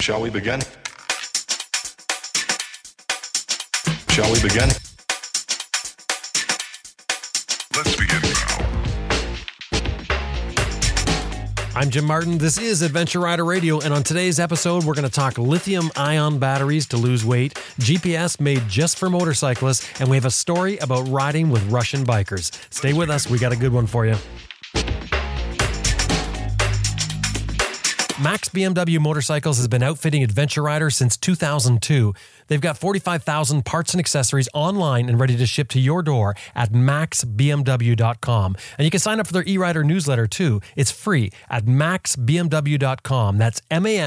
Shall we begin? Shall we begin? Let's begin now. I'm Jim Martin. This is Adventure Rider Radio, and on today's episode, we're going to talk lithium ion batteries to lose weight, GPS made just for motorcyclists, and we have a story about riding with Russian bikers. Stay with us, we got a good one for you. Max BMW Motorcycles has been outfitting adventure riders since 2002. They've got 45,000 parts and accessories online and ready to ship to your door at maxbmw.com. And you can sign up for their e-rider newsletter too. It's free at maxbmw.com. That's maxbmw.com.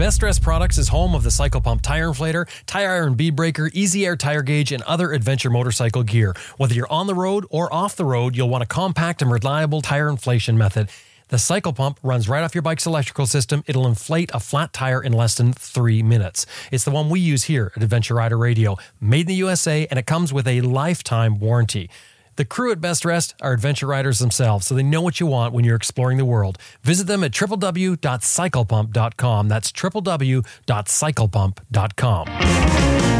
Best Rest Products is home of the Cycle Pump tire inflator, tire iron bead breaker, easy air tire gauge, and other adventure motorcycle gear. Whether you're on the road or off the road, you'll want a compact and reliable tire inflation method. The cycle pump runs right off your bike's electrical system. It'll inflate a flat tire in less than three minutes. It's the one we use here at Adventure Rider Radio, made in the USA, and it comes with a lifetime warranty. The crew at Best Rest are adventure riders themselves, so they know what you want when you're exploring the world. Visit them at www.cyclepump.com. That's www.cyclepump.com.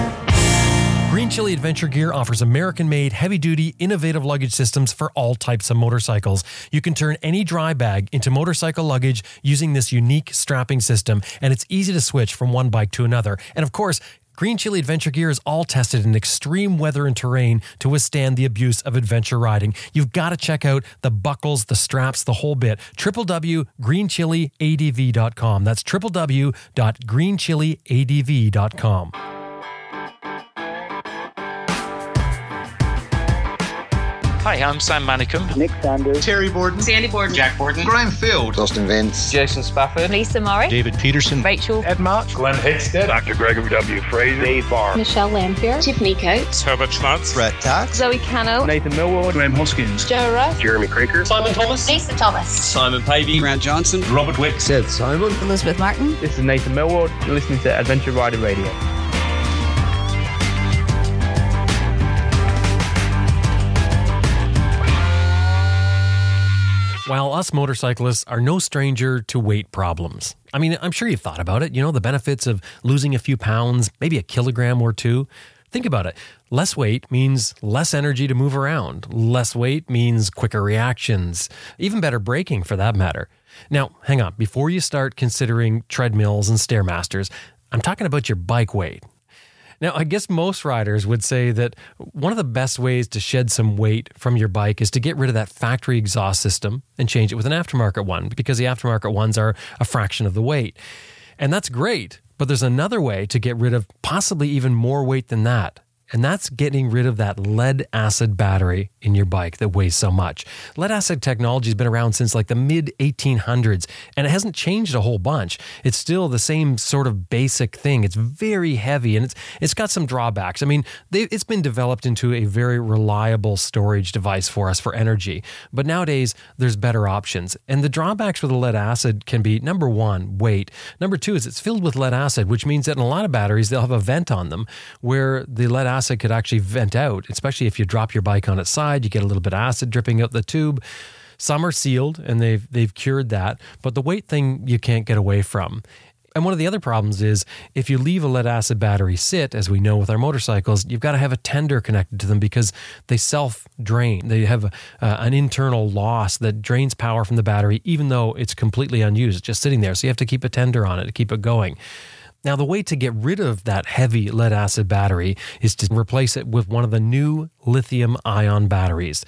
Green Chili Adventure Gear offers American made, heavy duty, innovative luggage systems for all types of motorcycles. You can turn any dry bag into motorcycle luggage using this unique strapping system, and it's easy to switch from one bike to another. And of course, Green Chili Adventure Gear is all tested in extreme weather and terrain to withstand the abuse of adventure riding. You've got to check out the buckles, the straps, the whole bit. www.greenchiliadv.com. That's www.greenchiliadv.com. Hi, I'm Sam Manicum. Nick Sanders, Terry Borden, Sandy Borden, Jack Borden, Graham Field, Dustin Vince, Jason Spafford, Lisa Murray, David Peterson, Rachel, Ed March, Glen Heggstad, Dr. Gregory W. Frazier, Dave Barr, Michelle Lamphere, Tiffany Coates, Herbert Schmatz, Brett Tkacs, Zoe Cano, Nathan Millward, Graham Hoskins, Joe Russ, Jeremy Kroeker, Simon Thomas, Lisa Thomas, Simon Pavey, Grant Johnson, Robert Wick, Seth Simon, Elizabeth Martin. This is Nathan Millward. You're listening to Adventure Rider Radio. While us motorcyclists are no stranger to weight problems. I mean, I'm sure you've thought about it. You know, the benefits of losing a few pounds, maybe a kilogram or two. Think about it. Less weight means less energy to move around. Less weight means quicker reactions, even better braking for that matter. Now, hang on. Before you start considering treadmills and Stairmasters, I'm talking about your bike weight. Now, I guess most riders would say that one of the best ways to shed some weight from your bike is to get rid of that factory exhaust system and change it with an aftermarket one because the aftermarket ones are a fraction of the weight. And that's great, but there's another way to get rid of possibly even more weight than that. And that's getting rid of that lead acid battery in your bike that weighs so much. Lead acid technology has been around since like the mid 1800s and it hasn't changed a whole bunch. It's still the same sort of basic thing. It's very heavy and it's it's got some drawbacks. I mean, they, it's been developed into a very reliable storage device for us for energy. But nowadays there's better options. And the drawbacks with the lead acid can be number 1, weight. Number 2 is it's filled with lead acid, which means that in a lot of batteries they'll have a vent on them where the lead acid acid could actually vent out, especially if you drop your bike on its side, you get a little bit of acid dripping out the tube. Some are sealed and they've they've cured that, but the weight thing you can't get away from. And one of the other problems is if you leave a lead acid battery sit, as we know with our motorcycles, you've got to have a tender connected to them because they self drain. They have uh, an internal loss that drains power from the battery, even though it's completely unused, just sitting there. So you have to keep a tender on it to keep it going. Now, the way to get rid of that heavy lead acid battery is to replace it with one of the new lithium ion batteries.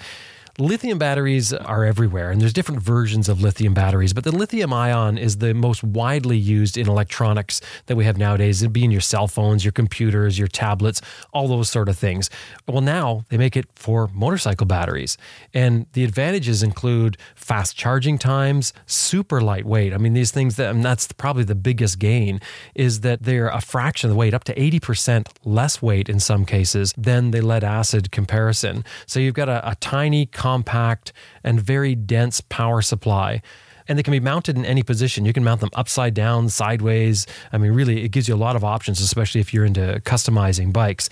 Lithium batteries are everywhere, and there's different versions of lithium batteries, but the lithium ion is the most widely used in electronics that we have nowadays. It'd be in your cell phones, your computers, your tablets, all those sort of things. Well, now they make it for motorcycle batteries, and the advantages include fast charging times, super lightweight. I mean, these things that, and that's probably the biggest gain, is that they're a fraction of the weight, up to 80% less weight in some cases than the lead acid comparison. So you've got a, a tiny, compact, and very dense power supply. And they can be mounted in any position. You can mount them upside down, sideways. I mean, really, it gives you a lot of options, especially if you're into customizing bikes.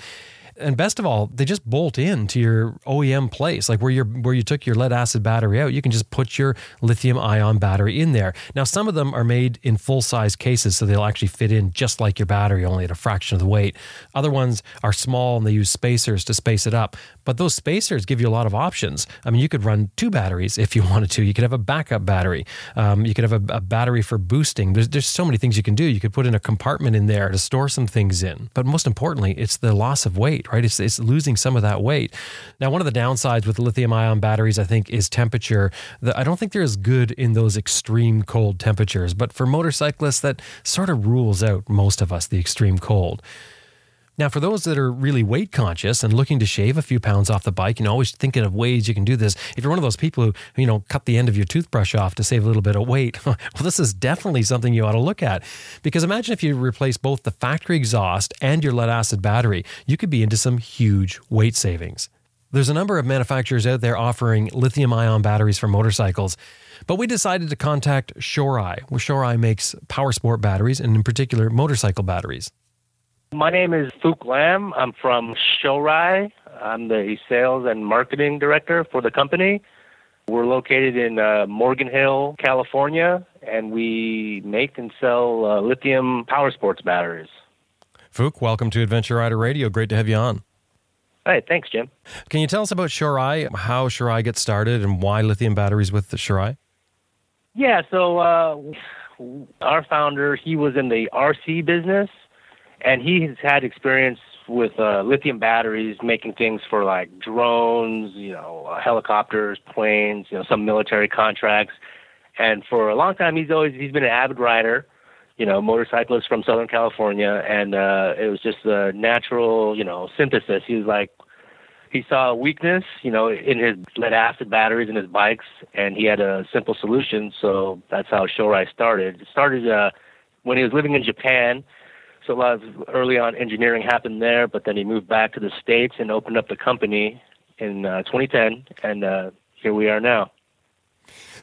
And best of all, they just bolt in to your OEM place, like where you where you took your lead acid battery out. You can just put your lithium ion battery in there. Now, some of them are made in full size cases, so they'll actually fit in just like your battery, only at a fraction of the weight. Other ones are small and they use spacers to space it up. But those spacers give you a lot of options. I mean, you could run two batteries if you wanted to. You could have a backup battery. Um, you could have a, a battery for boosting. There's, there's so many things you can do. You could put in a compartment in there to store some things in. But most importantly, it's the loss of weight, right? It's, it's losing some of that weight. Now, one of the downsides with lithium ion batteries, I think, is temperature. The, I don't think they're as good in those extreme cold temperatures. But for motorcyclists, that sort of rules out most of us, the extreme cold. Now, for those that are really weight conscious and looking to shave a few pounds off the bike, you always thinking of ways you can do this. If you're one of those people who, you know, cut the end of your toothbrush off to save a little bit of weight, well, this is definitely something you ought to look at. Because imagine if you replace both the factory exhaust and your lead acid battery, you could be into some huge weight savings. There's a number of manufacturers out there offering lithium ion batteries for motorcycles. But we decided to contact Shorai, where Shorai makes power sport batteries and, in particular, motorcycle batteries. My name is Phuc Lam. I'm from Shorai. I'm the sales and marketing director for the company. We're located in uh, Morgan Hill, California, and we make and sell uh, lithium power sports batteries. Phuc, welcome to Adventure Rider Radio. Great to have you on. Hey, thanks, Jim. Can you tell us about Shorai, how Shorai gets started, and why lithium batteries with the Shorai? Yeah, so uh, our founder, he was in the RC business and he has had experience with uh, lithium batteries, making things for like drones, you know, uh, helicopters, planes, you know, some military contracts. And for a long time, he's always he's been an avid rider, you know, motorcyclist from Southern California, and uh, it was just a natural, you know, synthesis. He was like, he saw a weakness, you know, in his lead acid batteries in his bikes, and he had a simple solution. So that's how Shorai started. It started uh, when he was living in Japan so a lot of early on engineering happened there, but then he moved back to the States and opened up the company in uh, 2010, and uh, here we are now.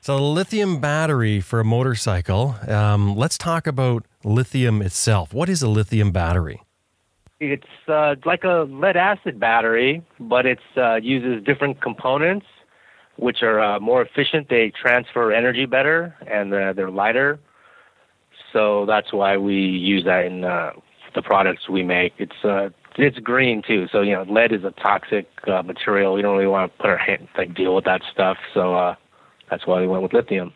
So, the lithium battery for a motorcycle. Um, let's talk about lithium itself. What is a lithium battery? It's uh, like a lead acid battery, but it uh, uses different components, which are uh, more efficient. They transfer energy better, and uh, they're lighter. So that's why we use that in uh, the products we make. It's uh, it's green too. So you know, lead is a toxic uh, material. We don't really want to put our hand like deal with that stuff. So uh, that's why we went with lithium.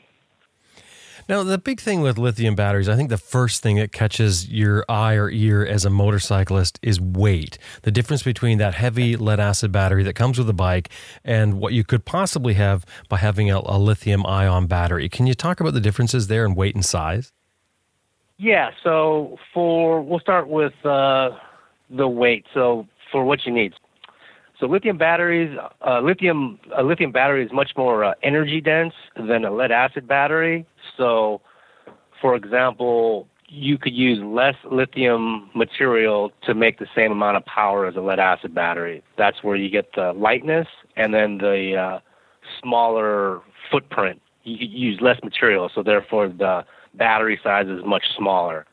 Now, the big thing with lithium batteries, I think the first thing that catches your eye or ear as a motorcyclist is weight. The difference between that heavy lead acid battery that comes with a bike and what you could possibly have by having a, a lithium ion battery. Can you talk about the differences there in weight and size? Yeah, so for we'll start with uh, the weight. So for what you need. So lithium batteries, uh, lithium a lithium battery is much more uh, energy dense than a lead acid battery. So, for example, you could use less lithium material to make the same amount of power as a lead acid battery. That's where you get the lightness and then the uh, smaller footprint. You use less material, so therefore the battery size is much smaller.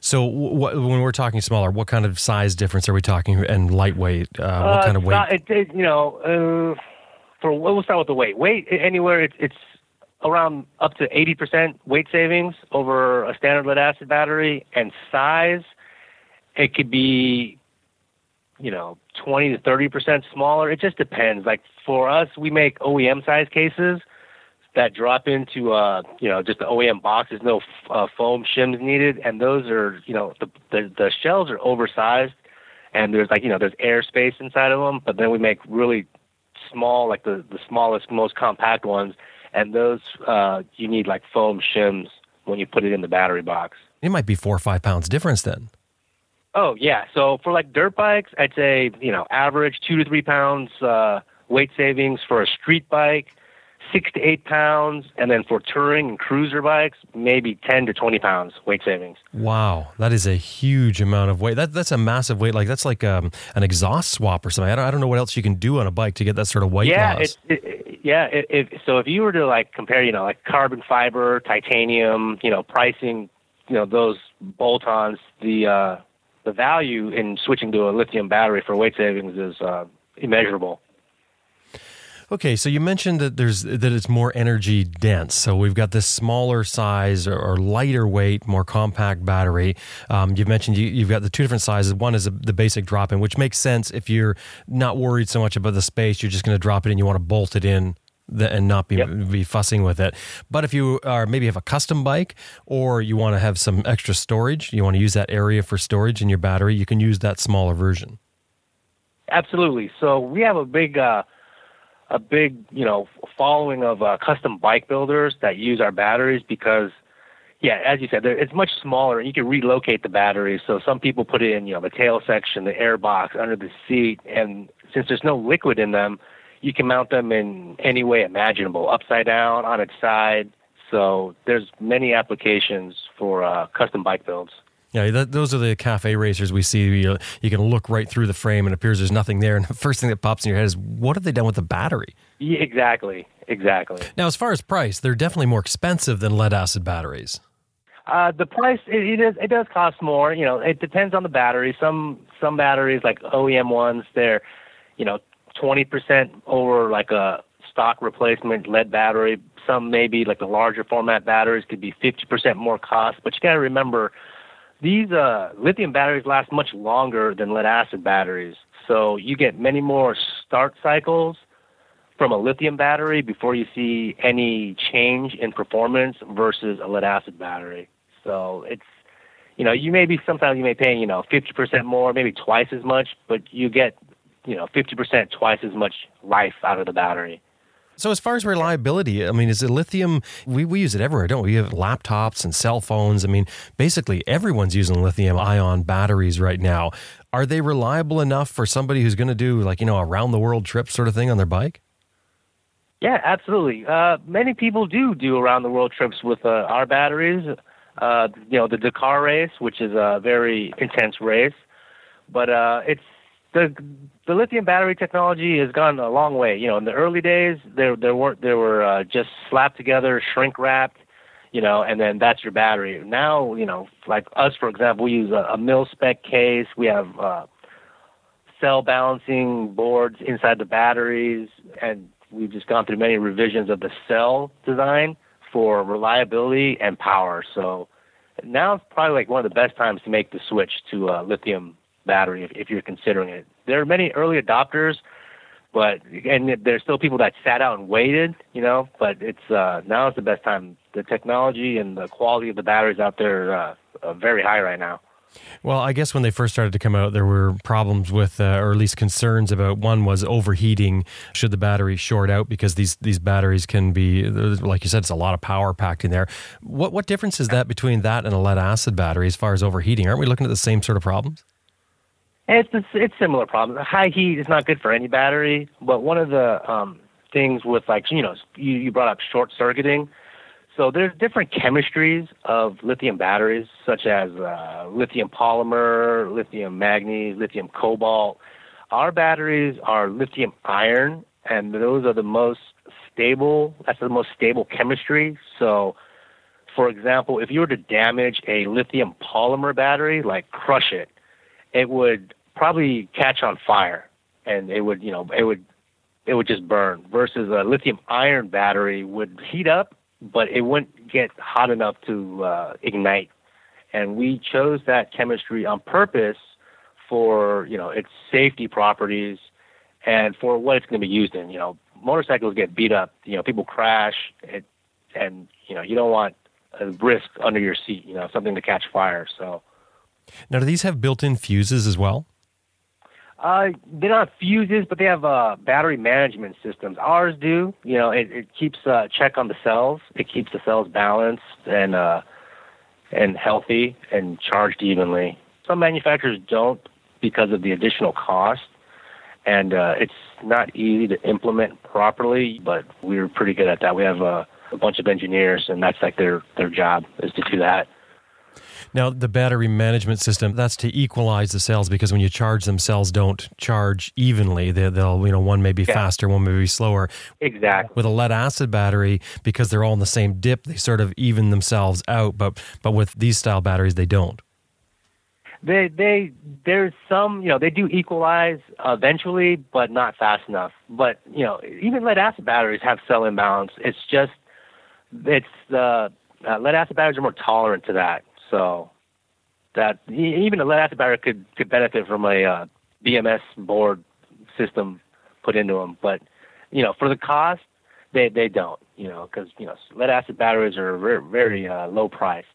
So, when we're talking smaller, what kind of size difference are we talking? And lightweight, uh, what uh, kind of weight? Not, it, it, you know, uh, for we'll start with the weight. Weight anywhere it, it's around up to eighty percent weight savings over a standard lead acid battery, and size it could be, you know, twenty to thirty percent smaller. It just depends. Like for us, we make OEM size cases that drop into uh, you know just the OEM box. There's no uh, foam shims needed, and those are you know the, the the shells are oversized, and there's like you know there's airspace inside of them. But then we make really small, like the the smallest, most compact ones, and those uh, you need like foam shims when you put it in the battery box. It might be four or five pounds difference then. Oh yeah, so for like dirt bikes, I'd say you know average two to three pounds uh, weight savings for a street bike six to eight pounds, and then for touring and cruiser bikes, maybe ten to twenty pounds weight savings. Wow, that is a huge amount of weight. That that's a massive weight. Like that's like um, an exhaust swap or something. I don't, I don't know what else you can do on a bike to get that sort of weight yeah, loss. It, it, yeah, it, if, so if you were to like compare, you know, like carbon fiber, titanium, you know, pricing, you know, those bolt-ons, the uh, the value in switching to a lithium battery for weight savings is uh, immeasurable. Okay, so you mentioned that there's that it's more energy dense. So we've got this smaller size or, or lighter weight, more compact battery. Um, you've mentioned you, have got the two different sizes. One is a, the basic drop in, which makes sense if you're not worried so much about the space. You're just going to drop it in. You want to bolt it in the, and not be Yep. be fussing with it. But if you are maybe have a custom bike or you want to have some extra storage, you want to use that area for storage in your battery, you can use that smaller version. Absolutely. So we have a big, uh, a big, you know, following of uh, custom bike builders that use our batteries because, yeah, as you said, it's much smaller and you can relocate the batteries. So some people put it in, you know, the tail section, the air box, under the seat, and since there's no liquid in them, you can mount them in any way imaginable, upside down, on its side. So there's many applications for uh, custom bike builds. Yeah, that, those are the cafe racers we see. You, you can look right through the frame and it appears there's nothing there. And the first thing that pops in your head is, what have they done with the battery? Yeah, exactly, exactly. Now, as far as price, they're definitely more expensive than lead acid batteries. Uh, the price it, it is it does cost more. You know, it depends on the battery. Some some batteries like OEM ones, they're you know twenty percent over like a stock replacement lead battery. Some maybe like the larger format batteries could be fifty percent more cost. But you got to remember, these uh, lithium batteries last much longer than lead acid batteries. So you get many more start cycles from a lithium battery before you see any change in performance versus a lead acid battery. So it's you know, you may be sometimes you may pay, you know, fifty percent more, maybe twice as much, but you get, you know, fifty percent twice as much life out of the battery. So, as far as reliability, I mean, is it lithium? We, we use it everywhere, don't we? We have laptops and cell phones. I mean, basically, everyone's using lithium ion batteries right now. Are they reliable enough for somebody who's going to do, like, you know, a round the world trip sort of thing on their bike? Yeah, absolutely. Uh, many people do do around the world trips with uh, our batteries. Uh, you know, the Dakar race, which is a very intense race, but uh, it's the the lithium battery technology has gone a long way. You know, in the early days, there there weren't there were uh, just slapped together, shrink wrapped, you know, and then that's your battery. Now, you know, like us, for example, we use a, a mil spec case. We have uh, cell balancing boards inside the batteries, and we've just gone through many revisions of the cell design for reliability and power. So now it's probably like one of the best times to make the switch to a lithium battery if, if you're considering it. There are many early adopters, but and there's still people that sat out and waited, you know. But it's uh, now is the best time. The technology and the quality of the batteries out there uh, are very high right now. Well, I guess when they first started to come out, there were problems with, uh, or at least concerns about. One was overheating. Should the battery short out because these these batteries can be, like you said, it's a lot of power packed in there. What what difference is that between that and a lead acid battery as far as overheating? Aren't we looking at the same sort of problems? It's it's, it's similar problems. High heat is not good for any battery, but one of the um, things with like you know you, you brought up short circuiting. So there's different chemistries of lithium batteries, such as uh, lithium polymer, lithium manganese, lithium cobalt. Our batteries are lithium iron, and those are the most stable. That's the most stable chemistry. So, for example, if you were to damage a lithium polymer battery, like crush it, it would probably catch on fire, and it would, you know, it would, it would just burn. Versus a lithium iron battery would heat up, but it wouldn't get hot enough to uh, ignite. And we chose that chemistry on purpose for, you know, its safety properties and for what it's going to be used in. You know, motorcycles get beat up. You know, people crash, it, and you know, you don't want a risk under your seat. You know, something to catch fire. So. Now, do these have built-in fuses as well? Uh, they're not fuses, but they have uh, battery management systems. Ours do. You know, it, it keeps uh, check on the cells. It keeps the cells balanced and uh, and healthy and charged evenly. Some manufacturers don't because of the additional cost, and uh, it's not easy to implement properly. But we're pretty good at that. We have a, a bunch of engineers, and that's like their their job is to do that. Now, the battery management system, that's to equalize the cells because when you charge them, cells don't charge evenly. They, will you know, one may be Yeah. faster, one may be slower. Exactly. With a lead acid battery, because they're all in the same dip, they sort of even themselves out. But but with these style batteries, they don't. They they there's some you know they do equalize eventually, but not fast enough. But you know even lead acid batteries have cell imbalance. It's just it's uh, uh, lead acid batteries are more tolerant to that. So that even a lead acid battery could could benefit from a uh, BMS board system put into them. But you know for the cost, they they don't. You know because you know lead acid batteries are very very uh, low priced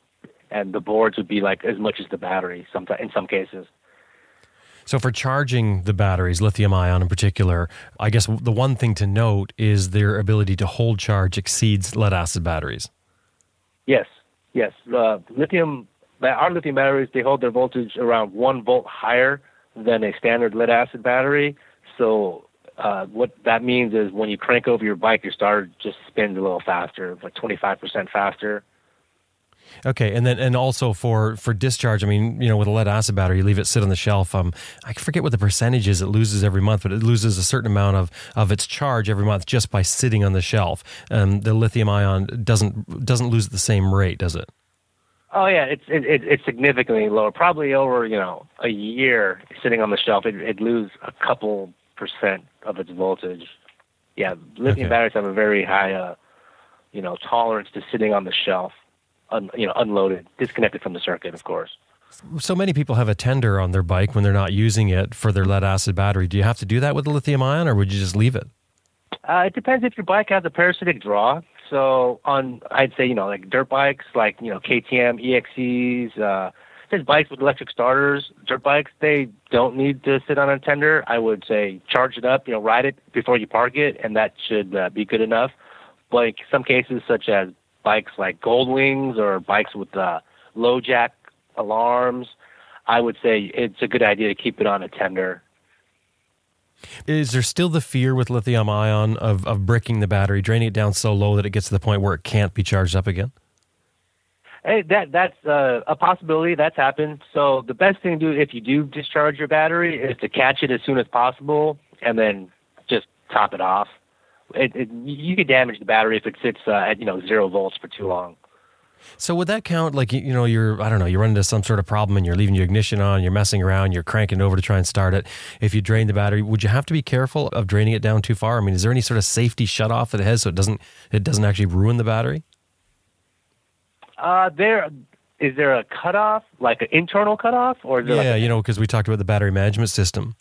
and the boards would be like as much as the battery sometimes in some cases. So for charging the batteries, lithium ion in particular, I guess the one thing to note is their ability to hold charge exceeds lead acid batteries. Yes, yes. Uh, lithium, our lithium batteries, they hold their voltage around one volt higher than a standard lead acid battery. So uh, what that means is when you crank over your bike, your starter just spins a little faster, like 25% faster. Okay, and then and also for for discharge, I mean, you know, with a lead acid battery, you leave it sit on the shelf. Um, I forget what the percentage is it loses every month, but it loses a certain amount of of its charge every month just by sitting on the shelf. Um, the lithium ion doesn't doesn't lose at the same rate, does it? Oh yeah, it's it, it, it's significantly lower. Probably over you know a year sitting on the shelf, it it lose a couple percent of its voltage. Yeah, lithium Okay. batteries have a very high, uh, you know, tolerance to sitting on the shelf, un, you know, unloaded, disconnected from the circuit, of course. So many people have a tender on their bike when they're not using it for their lead acid battery. Do you have to do that with a lithium ion, or would you just leave it? Uh, it depends if your bike has a parasitic draw. So on, I'd say you know like dirt bikes, like you know KTM, EXCs, uh, there's bikes with electric starters. Dirt bikes they don't need to sit on a tender. I would say charge it up, you know, ride it before you park it, and that should uh, be good enough. Like some cases, such as bikes like Gold Wings or bikes with uh, low jack alarms, I would say it's a good idea to keep it on a tender. Is there still the fear with lithium ion of, of bricking the battery, draining it down so low that it gets to the point where it can't be charged up again? Hey, that that's uh, a possibility. That's happened. So the best thing to do if you do discharge your battery is to catch it as soon as possible and then just top it off. It, it, you could damage the battery if it sits uh, at you know zero volts for too long. So would that count? Like you know, you're I don't know, you run into some sort of problem and you're leaving your ignition on, you're messing around, you're cranking it over to try and start it. If you drain the battery, would you have to be careful of draining it down too far? I mean, is there any sort of safety shut off that it has so it doesn't it doesn't actually ruin the battery? Uh, there is there a cutoff, like an internal cutoff, or is there Yeah, a, you know, because we talked about the battery management system.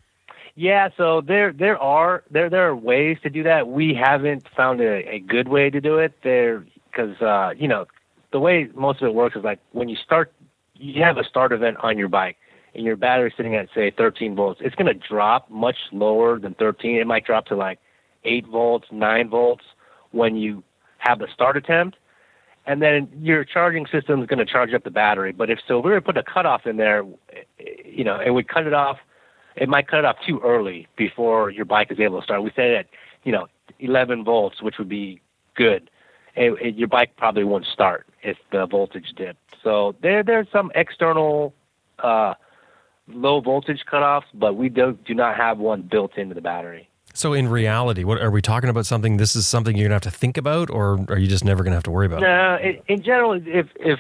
Yeah? So there there are there there are ways to do that. We haven't found a, a good way to do it there because uh, you know the way most of it works is like when you start, you have a start event on your bike and your battery's sitting at say 13 volts. It's going to drop much lower than 13. It might drop to like 8 volts, 9 volts when you have the start attempt. And then your charging system is going to charge up the battery. But if so, we were to put a cutoff in there, you know, and we cut it off, it might cut it off too early before your bike is able to start. We say at, you know, 11 volts, which would be good. It, it, your bike probably won't start if the voltage dipped. So there, there's some external uh, low voltage cutoffs, but we do do not have one built into the battery. So in reality, what are we talking about? Something this is something you're gonna have to think about, or are you just never gonna have to worry about? it? No, in, in general, if if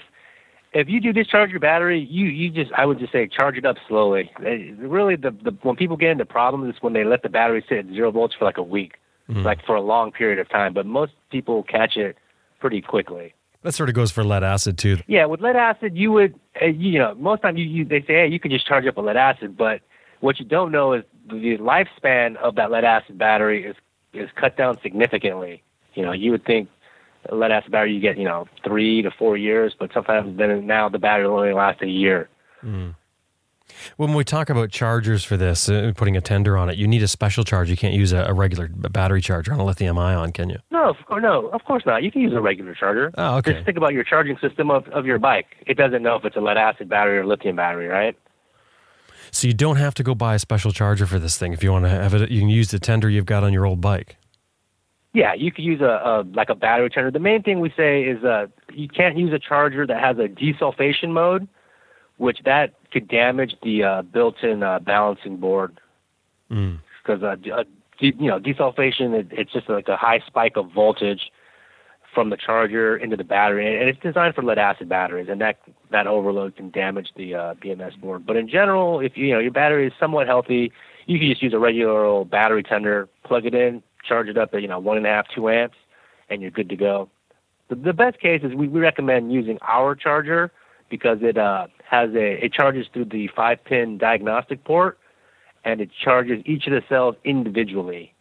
if you do discharge your battery, you you just I would just say charge it up slowly. Eh, Really, the the when people get into problems is when they let the battery sit at zero volts for like a week, like for a long period of time. But most people catch it pretty quickly. That sort of goes for lead acid too. Yeah, with lead acid, you would, uh, you know, most time you, you they say, hey, you can just charge up a lead acid, but what you don't know is the lifespan of that lead acid battery is is cut down significantly. You know, you would think lead acid battery you get, you know, three to four years, but sometimes then now the battery will only last a year. When we talk about chargers for this, uh, putting a tender on it, you need a special charge. You can't use a, a regular battery charger on a lithium ion, can you? No, of course, no, of course not. You can use a regular charger. Oh, okay. Just think about your charging system of, of your bike. It doesn't know if it's a lead acid battery or lithium battery, right? So you don't have to go buy a special charger for this thing. If you want to have it, you can use the tender you've got on your old bike. Yeah, you could use a, a like a battery charger. The main thing we say is uh, you can't use a charger that has a desulfation mode, which that could damage the uh, built-in uh, balancing board. Mm. Because uh, d- uh, you know desulfation, it, it's just like a high spike of voltage from the charger into the battery, and it's designed for lead acid batteries, and that that overload can damage the uh, BMS board. But in general, if you know your battery is somewhat healthy, you can just use a regular old battery tender, plug it in, charge it up at you know one and a half, two amps, and you're good to go. The, the best case is we, we recommend using our charger because it uh, has a it charges through the five pin diagnostic port, and it charges each of the cells individually,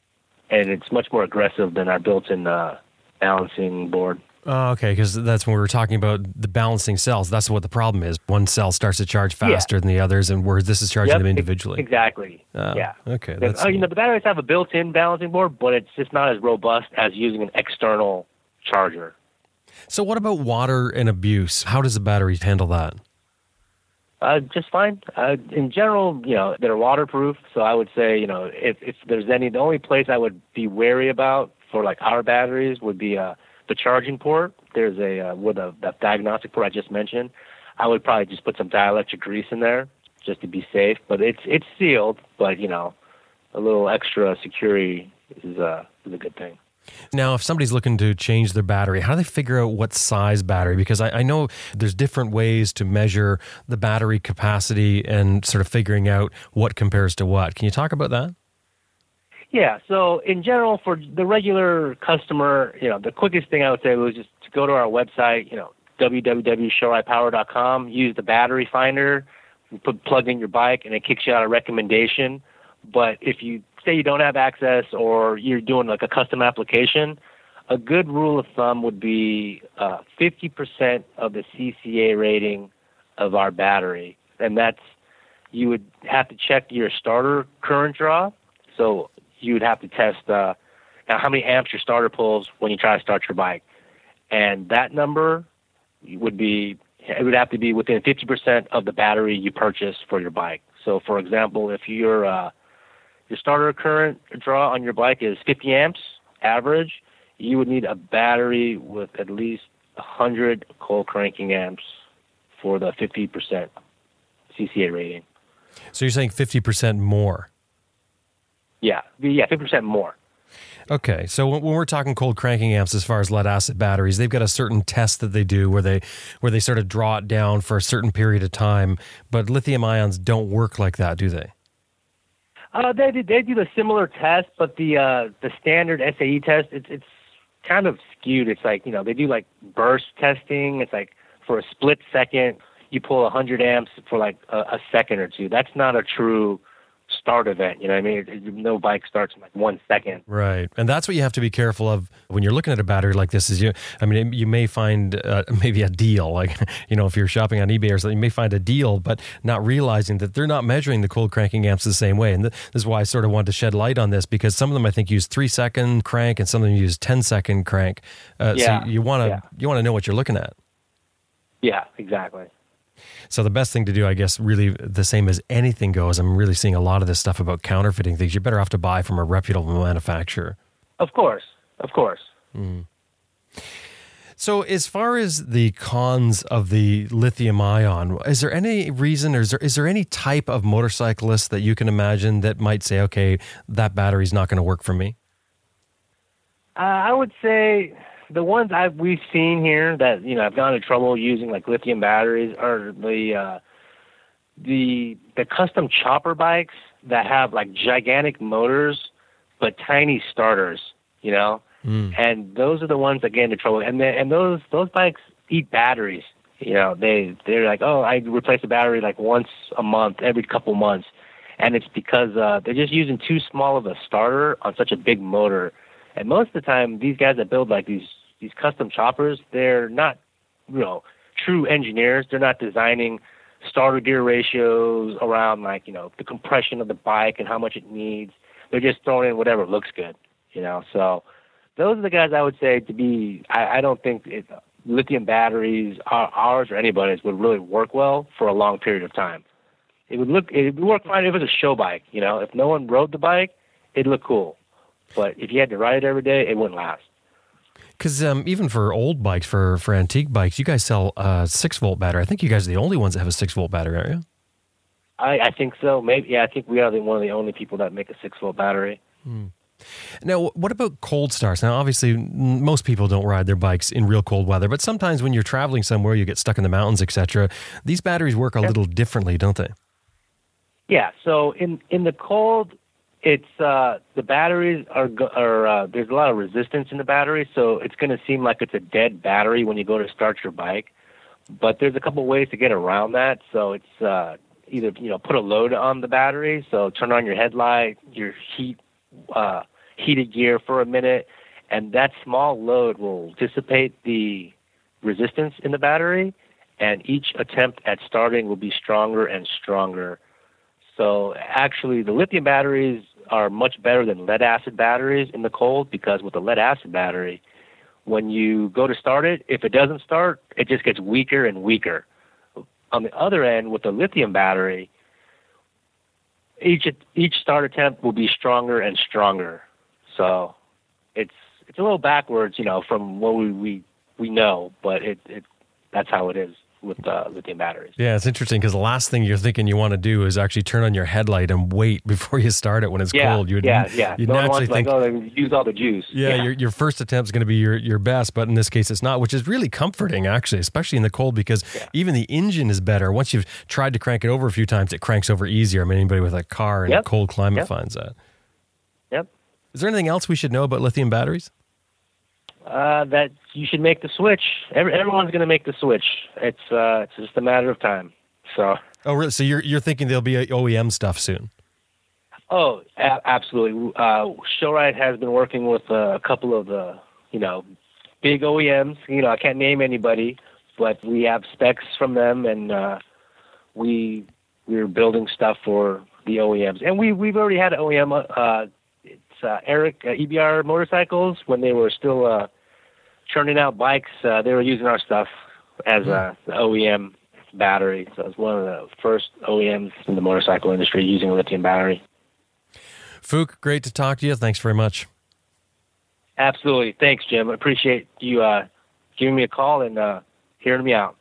and it's much more aggressive than our built-in uh, balancing board. Oh, okay, because that's when we were talking about the balancing cells. That's what the problem is. One cell starts to charge faster than the others, and whereas this is charging Yep, them individually. Exactly. Oh, yeah. okay, that's- uh, you know, the batteries have a built-in balancing board, but it's just not as robust as using an external charger. So, what about water and abuse? How does the battery handle that? Uh, just fine. Uh, in general, you know, they're waterproof, so I would say, you know, if if there's any, the only place I would be wary about for like our batteries would be uh, the charging port. There's a uh, with a that diagnostic port I just mentioned. I would probably just put some dielectric grease in there just to be safe. But it's it's sealed, but you know, a little extra security is uh, is a good thing. Now, if somebody's looking to change their battery, how do they figure out what size battery? Because I, I know there's different ways to measure the battery capacity and sort of figuring out what compares to what. Can you talk about that? Yeah. So in general, for the regular customer, you know, the quickest thing I would say was just to go to our website, you know, www.shoraipower.com, use the battery finder, put plug in your bike, and it kicks you out a recommendation. But if you say you don't have access or you're doing like a custom application, a good rule of thumb would be uh, 50% of the CCA rating of our battery, and that's you would have to check your starter current draw. So you would have to test uh, how many amps your starter pulls when you try to start your bike, and that number would be it would have to be within 50% of the battery you purchase for your bike. So, for example, if your uh, your starter current draw on your bike is 50 amps average, you would need a battery with at least 100 cold cranking amps for the 50% CCA rating. So you're saying 50% more. Yeah, yeah, 50% more. Okay, so when when we're talking cold cranking amps, as far as lead acid batteries, they've got a certain test that they do where they where they sort of draw it down for a certain period of time. But lithium ions don't work like that, do they? Uh, they do, they do the similar test, but the uh, the standard SAE test it's it's kind of skewed. It's like you know they do like burst testing. It's like for a split second you pull 100 amps for like a, a second or two. That's not a true start event. You know what I mean? It, it, no bike starts in like one second. Right, and that's what you have to be careful of when you're looking at a battery like this. Is you, I mean, you may find uh, maybe a deal, like you know, if you're shopping on eBay or something, you may find a deal, but not realizing that they're not measuring the cold cranking amps the same way. And th- this is why I sort of wanted to shed light on this because some of them I think use three second crank and some of them use 10 second crank. Uh, Yeah, So you want to yeah. you want to know what you're looking at. Yeah, exactly. So the best thing to do, I guess, really the same as anything goes. I'm really seeing a lot of this stuff about counterfeiting things. You're better off to buy from a reputable manufacturer. Of course, of course. So, as far as the cons of the lithium ion, is there any reason or is there, is there any type of motorcyclist that you can imagine that might say, okay, that battery's not going to work for me? Uh, I would say the ones I've we've seen here that you know I've gone into trouble using like lithium batteries are the uh, the the custom chopper bikes that have like gigantic motors but tiny starters. You know, and those are the ones that get into trouble. And they, and those those bikes eat batteries. You know, they they're like, oh, I replace a battery like once a month, every couple months, and it's because uh, they're just using too small of a starter on such a big motor. And most of the time, these guys that build like these these custom choppers, they're not, you know, true engineers. They're not designing starter gear ratios around like you know the compression of the bike and how much it needs. They're just throwing in whatever looks good, you know. So those are the guys I would say to be. I, I don't think it, lithium batteries, our, ours or anybody's, would really work well for a long period of time. It would look, it would work fine if it was a show bike. You know, if no one rode the bike, it'd look cool. But if you had to ride it every day, it wouldn't last. Because um, even for old bikes, for for antique bikes, you guys sell a six volt battery. I think you guys are the only ones that have a six volt battery, are you? I, I think so. Maybe yeah. I think we are the, one of the only people that make a six volt battery. Now, what about cold starts? Now, obviously, most people don't ride their bikes in real cold weather, but sometimes when you're traveling somewhere, you get stuck in the mountains, etc. These batteries work a little differently, don't they? Yeah. So in in the cold, it's uh, the batteries are are uh, there's a lot of resistance in the battery, so it's going to seem like it's a dead battery when you go to start your bike. But there's a couple ways to get around that. So it's uh, either you know put a load on the battery, so turn on your headlight, your heat uh, heated gear for a minute, and that small load will dissipate the resistance in the battery, and each attempt at starting will be stronger and stronger. So actually, the lithium batteries are much better than lead acid batteries in the cold because with a lead acid battery, when you go to start it, if it doesn't start, it just gets weaker and weaker. On the other end, with a lithium battery, each each start attempt will be stronger and stronger. So it's it's a little backwards, you know, from what we we, we know, but it, it that's how it is with uh, lithium batteries. Yeah, it's interesting because the last thing you're thinking you want to do is actually turn on your headlight and wait before you start it when it's Yeah, cold. You'd, yeah, yeah. You'd no naturally think, like, oh, use all the juice. yeah, Your, your first attempt is going to be your, your best, but in this case, it's not, which is really comforting, actually, especially in the cold because even the engine is better. Once you've tried to crank it over a few times, it cranks over easier. I mean, anybody with a car in a cold climate Yep. finds that. Yep. Is there anything else we should know about lithium batteries? Uh, that you should make the switch. Every, everyone's going to make the switch. It's uh, it's just a matter of time. So, Oh, really? So you're, you're thinking there'll be a OEM stuff soon? oh, a- absolutely. Uh, Shorai has been working with uh, a couple of the, you know, big OEMs. You know, I can't name anybody, but we have specs from them, and uh, we we're building stuff for the OEMs. And we we've already had OEM. Uh, uh, Erik uh, EBR Motorcycles when they were still uh, churning out bikes. Uh, they were using our stuff as a the OEM battery. So it was one of the first OEMs in the motorcycle industry using a lithium battery. Phuc, great to talk to you. Thanks very much. Absolutely. Thanks, Jim. I appreciate you uh, giving me a call and uh, hearing me out.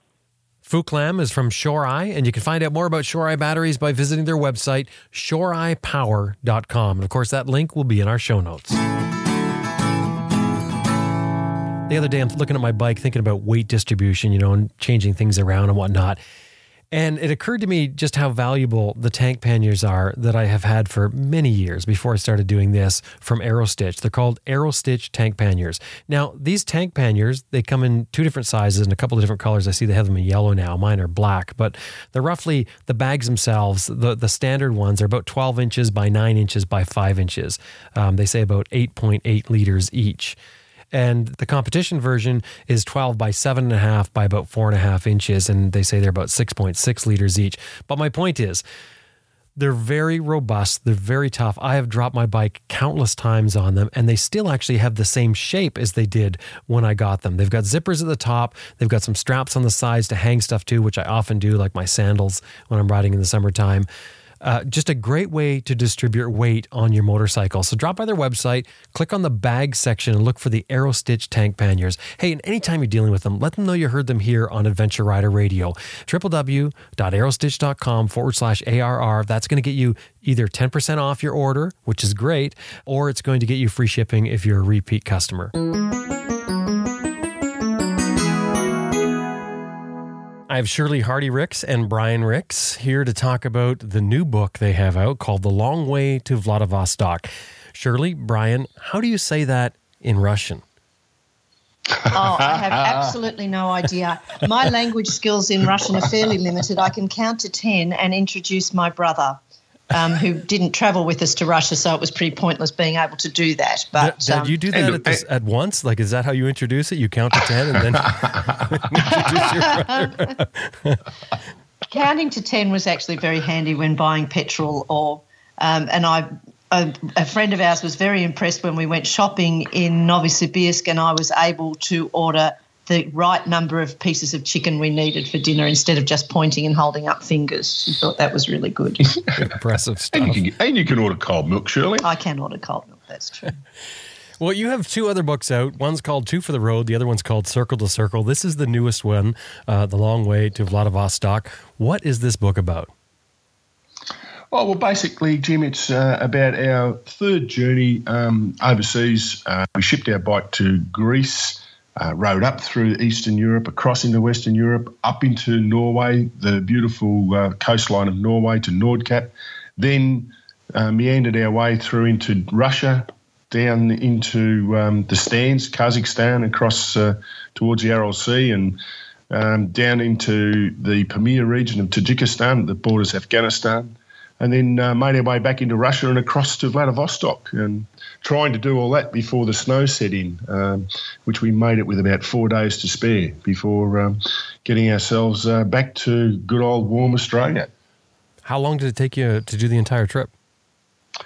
Phuc Lam is from Shorai, and you can find out more about Shorai batteries by visiting their website, shoraipower.com. And of course, that link will be in our show notes. The other day, I'm looking at my bike, thinking about weight distribution, you know, and changing things around and whatnot. And it occurred to me just how valuable the tank panniers are that I have had for many years before I started doing this from Aerostitch. They're called Aerostitch tank panniers. Now, these tank panniers, they come in two different sizes and a couple of different colors. I see they have them in yellow now. Mine are black, but they're roughly the bags themselves. The, the standard ones are about 12 inches by 9 inches by 5 inches. Um, they say about 8.8 liters each and the competition version is 12 by 7.5 by about 4.5 inches and they say they're about 6.6 liters each. But my point is they're very robust they're very tough. I have dropped my bike countless times on them and they still actually have the same shape as they did when i got them. They've got zippers at the top they've got some straps on the sides to hang stuff to which i often do like my sandals when i'm riding in the summertime uh, just a great way to distribute weight on your motorcycle. So drop by their website, click on the bag section, and look for the Aerostitch tank panniers. Hey, and anytime you're dealing with them, let them know you heard them here on Adventure Rider Radio. www.aerostitch.com forward slash ARR. That's going to get you either 10% off your order, which is great, or it's going to get you free shipping if you're a repeat customer. I have Shirley Hardy Rix and Brian Rix here to talk about the new book they have out called The Long Way to Vladivostok. Shirley, Brian, how do you say that in Russian? Oh, I have absolutely no idea. My language skills in Russian are fairly limited. I can count to 10 and introduce my brother, um, who didn't travel with us to Russia, so it was pretty pointless being able to do that. But Did, did um, you do that look, at, this, at once? Like, is that how you introduce it? You count to 10 and then introduce your brother? counting to 10 was actually very handy when buying petrol or um, and I a, a friend of ours was very impressed when we went shopping in Novosibirsk and I was able to order the right number of pieces of chicken we needed for dinner instead of just pointing and holding up fingers. She thought that was really good. Impressive stuff. And you, can, and you can order cold milk, surely. I can order cold milk, that's true. Well, you have two other books out. One's called Two for the Road. The other one's called Circle to Circle. This is the newest one, uh, The Long Way to Vladivostok. What is this book about? Oh, well, basically, Jim, it's uh, about our third journey um, overseas. Uh, we shipped our bike to Greece, uh, rode up through Eastern Europe, across into Western Europe, up into Norway, the beautiful uh, coastline of Norway to Nordkap, then uh, meandered our way through into Russia, down into um, the stands, Kazakhstan, across uh, towards the Aral Sea, and um, down into the Pamir region of Tajikistan that borders Afghanistan and then uh, made our way back into Russia and across to Vladivostok, and trying to do all that before the snow set in, um, which we made it with about four days to spare before um, getting ourselves uh, back to good old warm Australia. How long did it take you to do the entire trip?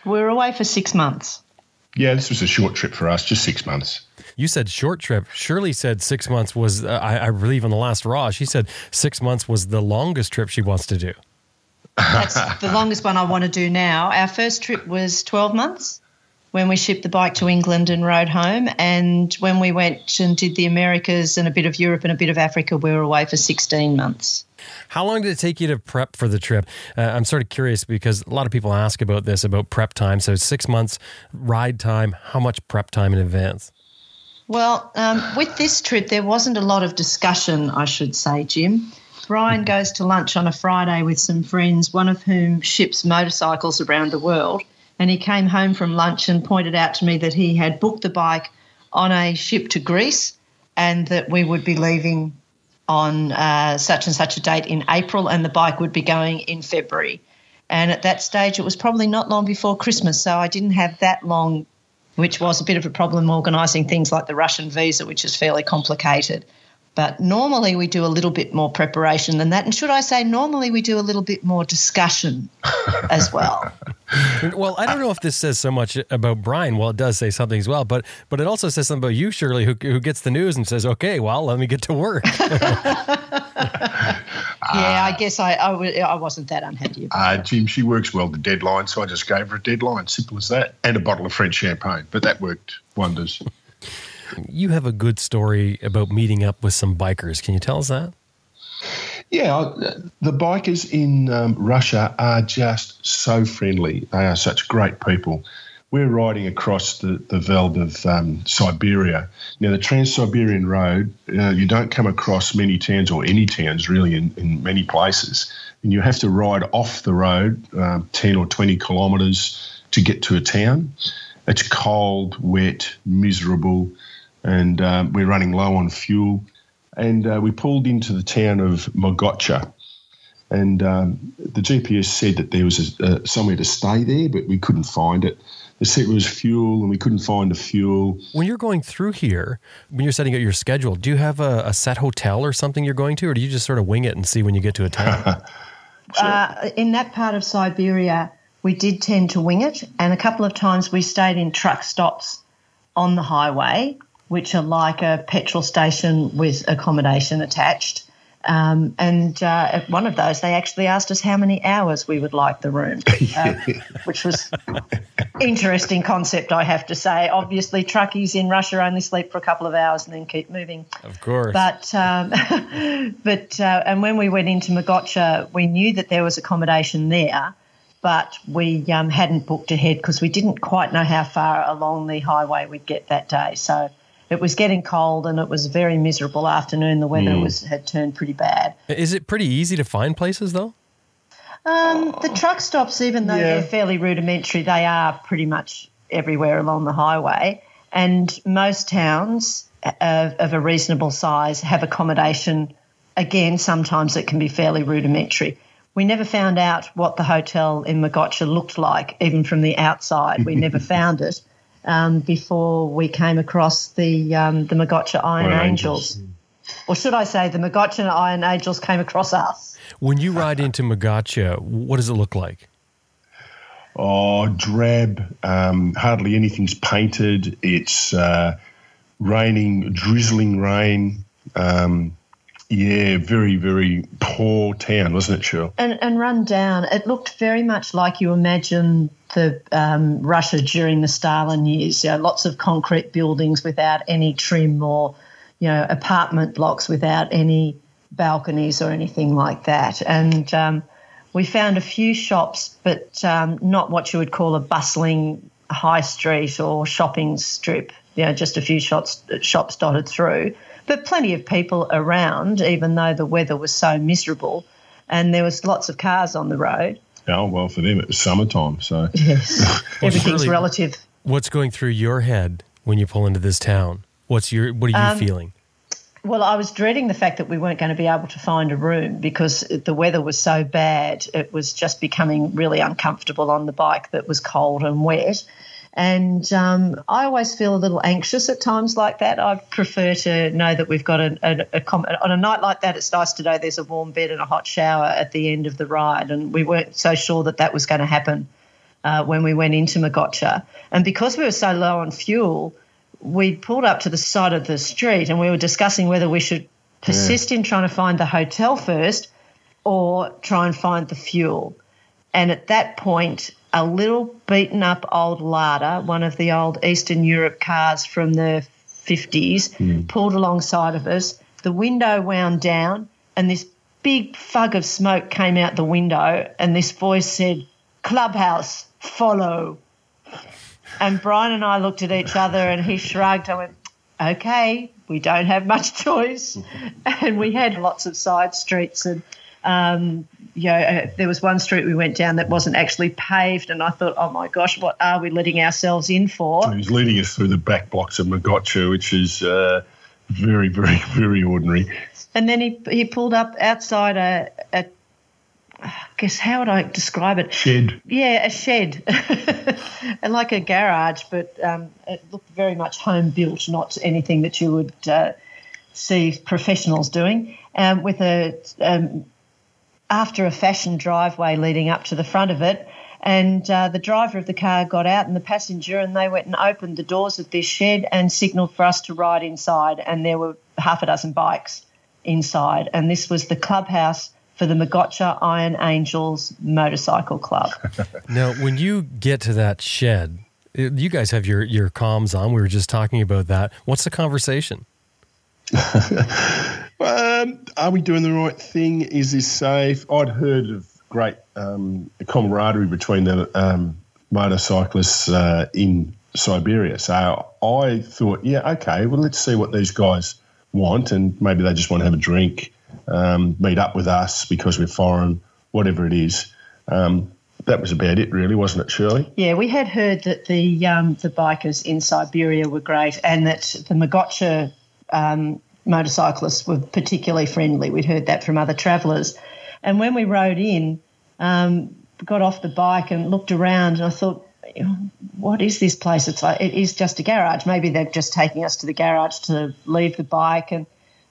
We were away for six months. Yeah, this was a short trip for us, just six months. You said short trip. Shirley said six months was, uh, I, I believe, on the last Raw, she said six months was the longest trip she wants to do. That's the longest one I want to do now. Our first trip was 12 months when we shipped the bike to England and rode home. And when we went and did the Americas and a bit of Europe and a bit of Africa, we were away for 16 months. How long did it take you to prep for the trip? Uh, I'm sort of curious because a lot of people ask about this about prep time. So, six months ride time, how much prep time in advance? Well, um, with this trip, there wasn't a lot of discussion, I should say, Jim. Brian goes to lunch on a Friday with some friends, one of whom ships motorcycles around the world. And he came home from lunch and pointed out to me that he had booked the bike on a ship to Greece and that we would be leaving on uh, such and such a date in April and the bike would be going in February. And at that stage, it was probably not long before Christmas, so I didn't have that long, which was a bit of a problem organising things like the Russian visa, which is fairly complicated. But normally we do a little bit more preparation than that. And should I say, normally we do a little bit more discussion as well. Well, I don't know if this says so much about Brian. Well, it does say something as well, but but it also says something about you, Shirley, who, who gets the news and says, "Okay, well, let me get to work." yeah, I guess I, I, w- I wasn't that unhappy about Uh, it. Jim, she works well to deadline, so I just gave her a deadline. Simple as that. And a bottle of French champagne. But that worked wonders. You have a good story about meeting up with some bikers. Can you tell us that? Yeah, the bikers in um, Russia are just so friendly. They are such great people. We're riding across the, the veld of um, Siberia. Now, the Trans Siberian Road, uh, you don't come across many towns or any towns really in, in many places. And you have to ride off the road um, 10 or 20 kilometres to get to a town. It's cold, wet, miserable, and um, we're running low on fuel and uh, we pulled into the town of Mogocha. And um, the GPS said that there was a, uh, somewhere to stay there, but we couldn't find it. They said it was fuel, and we couldn't find the fuel. When you're going through here, when you're setting out your schedule, do you have a, a set hotel or something you're going to, or do you just sort of wing it and see when you get to a town? Uh, in that part of Siberia, we did tend to wing it, and a couple of times we stayed in truck stops on the highway, which are like a petrol station with accommodation attached. Um, and uh, at one of those, they actually asked us how many hours we would like the room, uh, which was interesting concept, I have to say. Obviously, truckies in Russia only sleep for a couple of hours and then keep moving. of course. But um, but uh, and when we went into Mogocha, we knew that there was accommodation there, but we um, hadn't booked ahead because we didn't quite know how far along the highway we'd get that day. So it was getting cold and it was a very miserable afternoon. The weather was had turned pretty bad. Is it pretty easy to find places though? Um, the truck stops, even though Yeah. they're fairly rudimentary, they are pretty much everywhere along the highway. And most towns of, of a reasonable size have accommodation. Again, sometimes it can be fairly rudimentary. We never found out what the hotel in Mogocha looked like, even from the outside. We never found it um, before we came across the um, the Mogocha Iron Iron Angels. Angels. Or should I say, the Mogocha Iron Angels came across us. When you ride into Mogocha, what does it look like? Oh, drab. Um, hardly anything's painted. It's uh, raining, drizzling rain. Um, yeah, very, very poor town, wasn't it, Shirley? and, and run down. It looked very much like you imagine the um, Russia during the Stalin years. You know, lots of concrete buildings without any trim, or you know, apartment blocks without any balconies or anything like that. And um, we found a few shops, but um, not what you would call a bustling high street or shopping strip. You know, just a few shops shops dotted through, but plenty of people around, even though the weather was so miserable, and there was lots of cars on the road. Oh well, for them it was summertime, so Yes, everything's surely- relative. What's going through your head when you pull into this town? What's your what are you Um, feeling? Well, I was dreading the fact that we weren't going to be able to find a room because the weather was so bad. It was just becoming really uncomfortable on the bike that was cold and wet. And um, I always feel a little anxious at times like that. I prefer to know that we've got a, a, a com- on a night like that. It's nice to know there's a warm bed and a hot shower at the end of the ride, and we weren't so sure that that was going to happen uh, when we went into Mogocha. And because we were so low on fuel, we pulled up to the side of the street and we were discussing whether we should persist in trying to find the hotel first or try and find the fuel. And at that point, a little beaten up old Lada, one of the old Eastern Europe cars from the 50s, pulled alongside of us. The window wound down, and this big fug of smoke came out the window, and this voice said, Clubhouse, follow. And Brian and I looked at each other and he shrugged. I went, okay, we don't have much choice. And we had lots of side streets and, um, you know, uh, there was one street we went down that wasn't actually paved. And I thought, oh my gosh, what are we letting ourselves in for? he was leading us through the back blocks of Mogocha, which is uh, very, very, very ordinary. And then he, he pulled up outside a, a, I guess, how would I describe it? Shed. Yeah, a shed, and like a garage, but um, it looked very much home built, not anything that you would uh, see professionals doing. Um, with a um, after a fashion driveway leading up to the front of it, and uh, the driver of the car got out and the passenger, and they went and opened the doors of this shed and signalled for us to ride inside, and there were half a dozen bikes inside, and this was the clubhouse for the Mogocha Iron Angels Motorcycle Club. Now, when you get to that shed, uh, you guys have your your comms on. We were just talking about that. What's the conversation? Um, are we doing the right thing? Is this safe? I'd heard of great um, camaraderie between the um, motorcyclists uh, in Siberia. So I thought, yeah, okay, well, let's see what these guys want, and maybe they just want to have a drink, um, meet up with us because we're foreign, whatever it is. Um, that was about it, really, wasn't it, Shirley? Yeah, we had heard that the um, the bikers in Siberia were great, and that the Mogocha um, motorcyclists were particularly friendly. We'd heard that from other travellers, and when we rode in, um, got off the bike and looked around, and I thought, what is this place? It's like it is just a garage. Maybe they're just taking us to the garage to leave the bike. And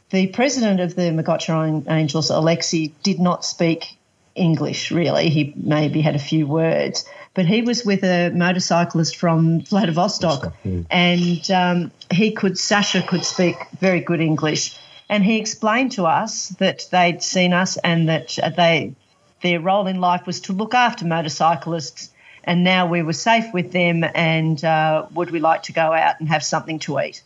the president of the Mogocha Angels, Alexei, did not speak English really. He maybe had a few words, but he was with a motorcyclist from Vladivostok, and um, he could Sasha could speak very good English, and he explained to us that they'd seen us and that they their role in life was to look after motorcyclists, and now we were safe with them, and uh, would we like to go out and have something to eat?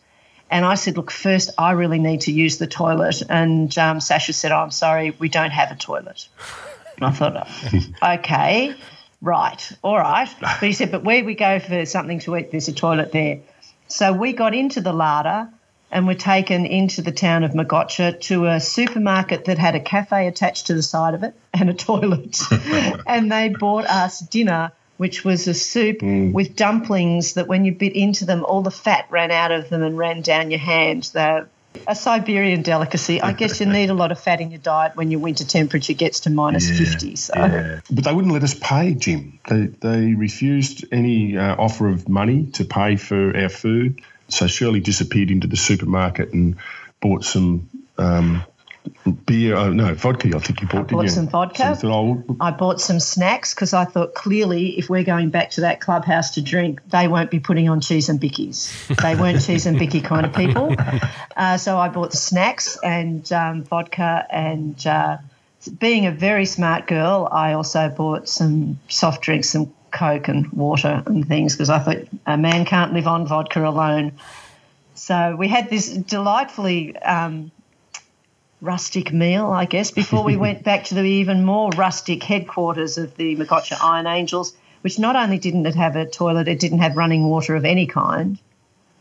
And I said, look, first, I really need to use the toilet. And um, Sasha said, oh, I'm sorry, we don't have a toilet. And I thought, okay, right, all right. But he said, but where we go for something to eat, there's a toilet there. So we got into the Lada and were taken into the town of Mogocha to a supermarket that had a cafe attached to the side of it and a toilet. and they bought us dinner, which was a soup hmm. with dumplings that when you bit into them, all the fat ran out of them and ran down your hand. They're a Siberian delicacy. I guess you need a lot of fat in your diet when your winter temperature gets to minus 50. So. But they wouldn't let us pay, Jim. They, they refused any uh, offer of money to pay for our food. So Shirley disappeared into the supermarket and bought some um, beer. Oh, no, vodka, I think you bought, didn't bought you? some vodka. So I oh, I bought some snacks because I thought clearly if we're going back to that clubhouse to drink, they won't be putting on cheese and bickies. They weren't cheese and bicky kind of people. Uh, so I bought snacks and um, vodka. And uh, being a very smart girl, I also bought some soft drinks, some Coke and water and things because I thought a man can't live on vodka alone. So we had this delightfully um, rustic meal, I guess, before we went back to the even more rustic headquarters of the Mogocha Iron Angels, which not only didn't it have a toilet, it didn't have running water of any kind.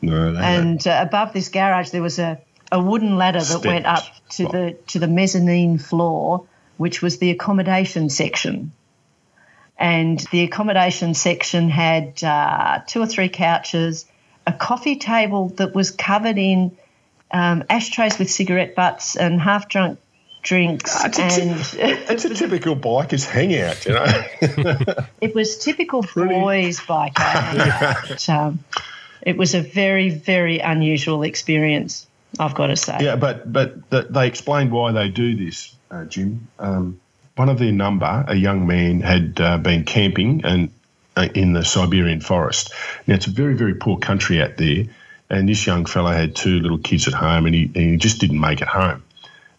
No, And uh, above this garage, there was a, a wooden ladder that went up to the to the mezzanine floor, which was the accommodation section. And the accommodation section had uh, two or three couches, a coffee table that was covered in um, ashtrays with cigarette butts and half drunk drinks. Ah, it's, a and it's a typical biker's hangout, you know. it was typical boys biker. But, um, it was a very, very unusual experience, I've got to say. yeah, but but th they explained why they do this, uh, Jim. Um, one of their number, a young man, had uh, been camping and uh, in the Siberian forest. Now it's a very very poor country out there, and this young fellow had two little kids at home, and he, and he just didn't make it home.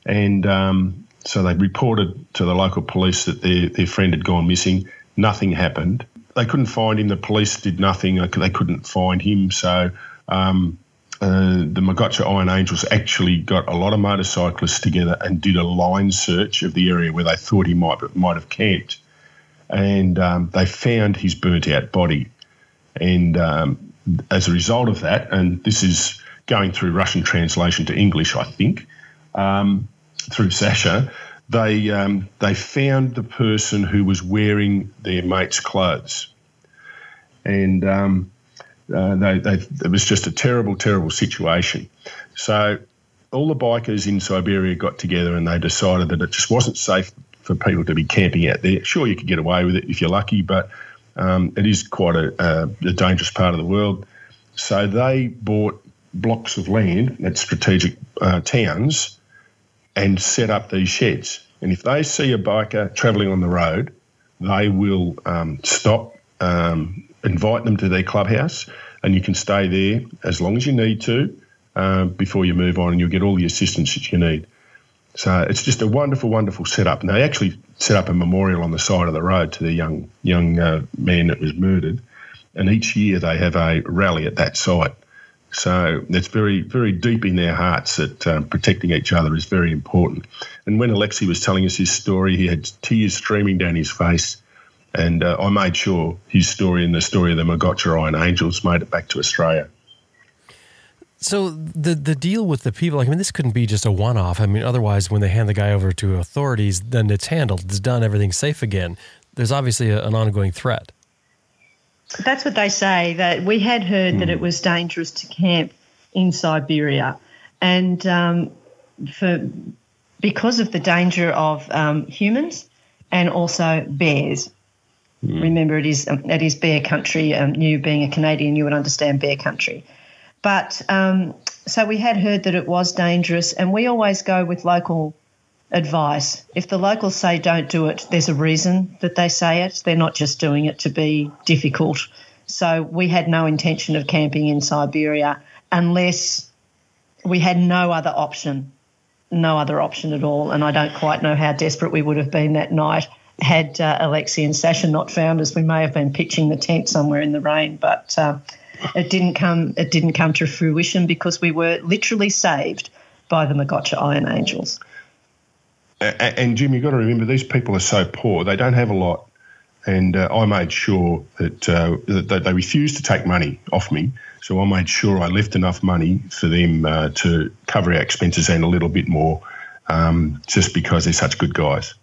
And um, so they reported to the local police that their, their friend had gone missing. Nothing happened. They couldn't find him. The police did nothing. They couldn't find him. So um, uh, the Mogocha Iron Angels actually got a lot of motorcyclists together and did a line search of the area where they thought he might might have camped, and um, they found his burnt out body. And um, as a result of that, and this is going through Russian translation to English, I think, um, through Sasha, they um, they found the person who was wearing their mate's clothes, and um, uh, they, they, it was just a terrible, terrible situation. So all the bikers in Siberia got together and they decided that it just wasn't safe for people to be camping out there. Sure, you could get away with it if you're lucky, but um, it is quite a, a, dangerous part of the world. So they bought blocks of land at strategic uh, towns and set up these sheds. And if they see a biker travelling on the road, they will um, stop, um, invite them to their clubhouse, and you can stay there as long as you need to uh, before you move on, and you'll get all the assistance that you need. So it's just a wonderful, wonderful setup. And they actually set up a memorial on the side of the road to the young young uh, man that was murdered. And each year they have a rally at that site. So it's very, very deep in their hearts that um, protecting each other is very important. And when Alexei was telling us his story, he had tears streaming down his face. And uh, I made sure his story and the story of the Mogocha Iron Angels made it back to Australia. So the the deal with the people, like I mean, this couldn't be just a one off. I mean, otherwise, when they hand the guy over to authorities, then it's handled, it's done, everything's safe again. There's obviously a, an ongoing threat. That's what they say. That we had heard that it was dangerous to camp in Siberia, and um, for because of the danger of um, humans and also bears. Remember, it is um, it is bear country. Um, you being a Canadian, you would understand bear country. But um, so we had heard that it was dangerous, and we always go with local advice. If the locals say don't do it, there's a reason that they say it. They're not just doing it to be difficult. So we had no intention of camping in Siberia unless we had no other option, no other option at all. And I don't quite know how desperate we would have been that night had uh, Alexi and Sasha not found us. We may have been pitching the tent somewhere in the rain, but. Uh, it didn't come. It didn't come to fruition because we were literally saved by the Mogocha Iron Angels. A- And Jim, you've got to remember these people are so poor; they don't have a lot. And uh, I made sure that, uh, that they refused to take money off me. So I made sure I left enough money for them uh, to cover our expenses and a little bit more, um, just because they're such good guys.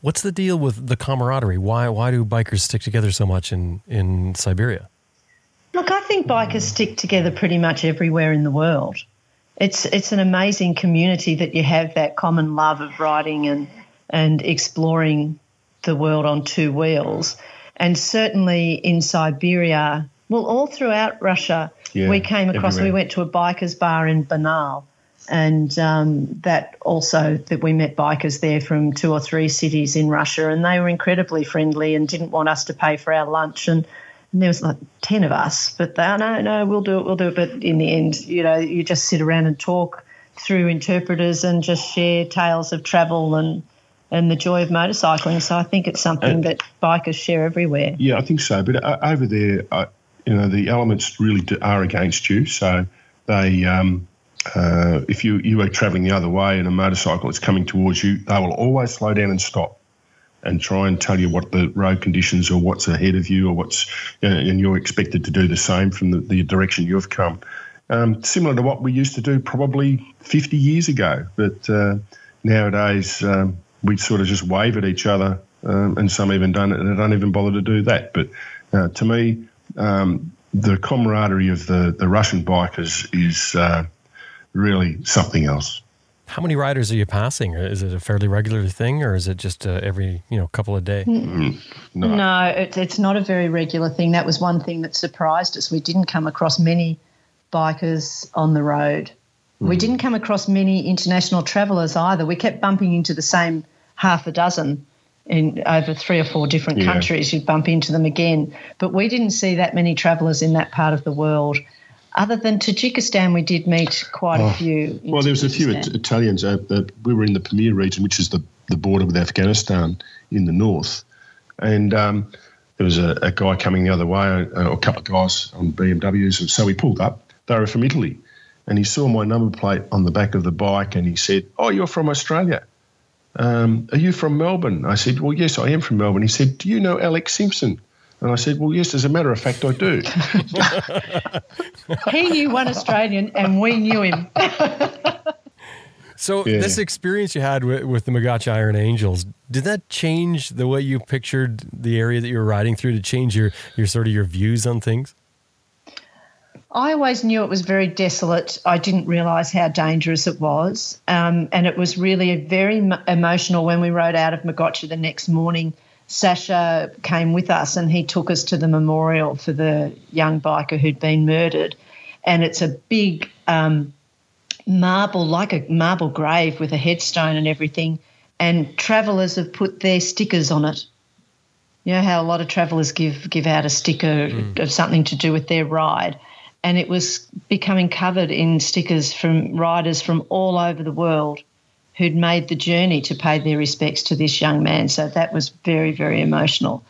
What's the deal with the camaraderie? Why why do bikers stick together so much in in Siberia? Look, I think bikers stick together pretty much everywhere in the world. It's it's an amazing community that you have that common love of riding and and exploring the world on two wheels. And certainly in Siberia, well, all throughout Russia, Yeah, we came across. everywhere. We went to a bikers bar in Barnaul, and um, that also that we met bikers there from two or three cities in Russia, and they were incredibly friendly and didn't want us to pay for our lunch and. And there was like 10 of us, but they, "Oh, no, no, we'll do it, we'll do it. But in the end, you know, you just sit around and talk through interpreters and just share tales of travel and, and the joy of motorcycling. So I think it's something that bikers share everywhere. Yeah, I think so. But uh, over there, uh, you know, the elements really do, are against you. So they um, uh, if you, you are travelling the other way and a motorcycle is coming towards you, they will always slow down and stop and try and tell you what the road conditions or what's ahead of you or what's, and you're expected to do the same from the, the direction you've come. Um, similar to what we used to do probably 50 years ago, but uh, nowadays um, we sort of just wave at each other, um, and some even don't, and don't even bother to do that. But uh, to me, um, the camaraderie of the, the Russian bikers is uh, really something else. How many riders are you passing? Is it a fairly regular thing, or is it just uh, every you know couple of day? Mm. Mm. No, no it, it's not a very regular thing. That was one thing that surprised us. We didn't come across many bikers on the road. We mm. didn't come across many international travellers either. We kept bumping into the same half a dozen in over three or four different Yeah. countries. You'd bump into them again, but we didn't see that many travellers in that part of the world. Other than Tajikistan, we did meet quite a few. Well, there was a few It- Italians. Uh, uh, we were in the Pamir region, which is the, the border with Afghanistan in the north. And um, there was a, a guy coming the other way, uh, or a couple of guys on BMWs. And so we pulled up. They were from Italy. And he saw my number plate on the back of the bike and he said, Oh, you're from Australia. Um, are you from Melbourne? I said, Well, yes, I am from Melbourne. He said, Do you know Alex Simpson? And I said, Well, yes, as a matter of fact, I do. he knew one Australian, and we knew him. So Yeah. this experience you had with, with the Mogocha Iron Angels, did that change the way you pictured the area that you were riding through? To change your your sort of your views on things? I always knew it was very desolate. I didn't realise how dangerous it was. Um, and it was really very m- emotional when we rode out of Mogocha the next morning. Sasha came with us and he took us to the memorial for the young biker who'd been murdered. And it's a big um, marble, like a marble grave with a headstone and everything. And travellers have put their stickers on it. You know how a lot of travellers give give out a sticker of something to do with their ride, and it was becoming covered in stickers from riders from all over the world who'd made the journey to pay their respects to this young man. So that was very very emotional.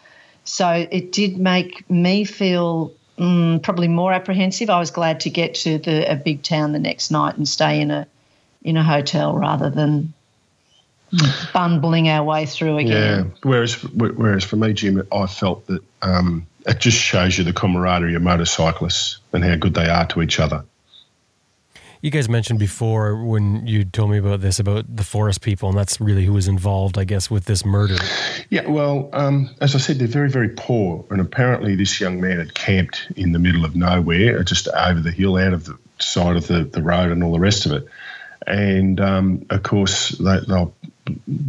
So it did make me feel mm, probably more apprehensive. I was glad to get to the a big town the next night and stay in a in a hotel rather than bumbling our way through again. Yeah. Whereas, whereas for me, Jim, I felt that um, it just shows you the camaraderie of motorcyclists and how good they are to each other. You guys mentioned before when you told me about this about the forest people, and that's really who was involved, I guess, with this murder. Yeah, well, um, as I said, they're very, very poor. And apparently, this young man had camped in the middle of nowhere, just over the hill, out of the side of the, the road, and all the rest of it. And um, of course, they, they'll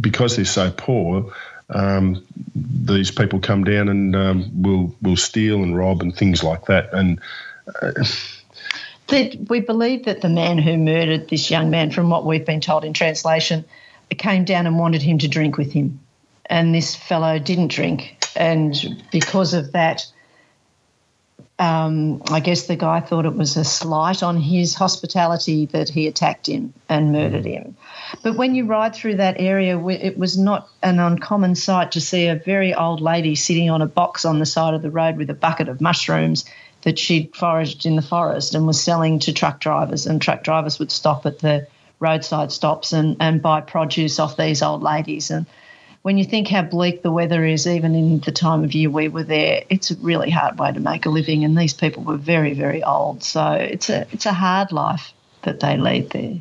because they're so poor. Um, these people come down and um, will will steal and rob and things like that. And that we believe that the man who murdered this young man, from what we've been told in translation, came down and wanted him to drink with him. And this fellow didn't drink. And because of that, um, I guess the guy thought it was a slight on his hospitality that he attacked him and murdered him. But when you ride through that area, it was not an uncommon sight to see a very old lady sitting on a box on the side of the road with a bucket of mushrooms that she'd foraged in the forest and was selling to truck drivers. And truck drivers would stop at the roadside stops and, and buy produce off these old ladies. And when you think how bleak the weather is, even in the time of year we were there, it's a really hard way to make a living. And these people were very, very old. So it's a, it's a hard life that they lead there.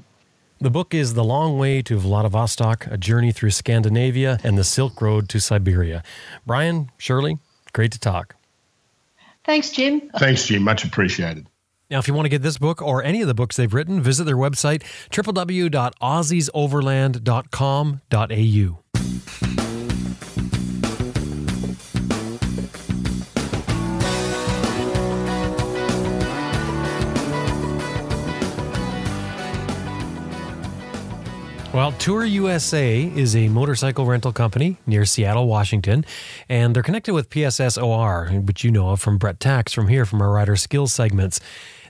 The book is The Long Way to Vladivostok, a journey through Scandinavia and the Silk Road to Siberia. Brian, Shirley, great to talk. Thanks, Jim. thanks, Jim, much appreciated. Now, if you want to get this book or any of the books they've written, visit their website, www.aussiesoverland.com.au. Well, Tour USA is a motorcycle rental company near Seattle, Washington, and they're connected with PSSOR, which you know of from Brett Tkacs from here from our rider skills segments.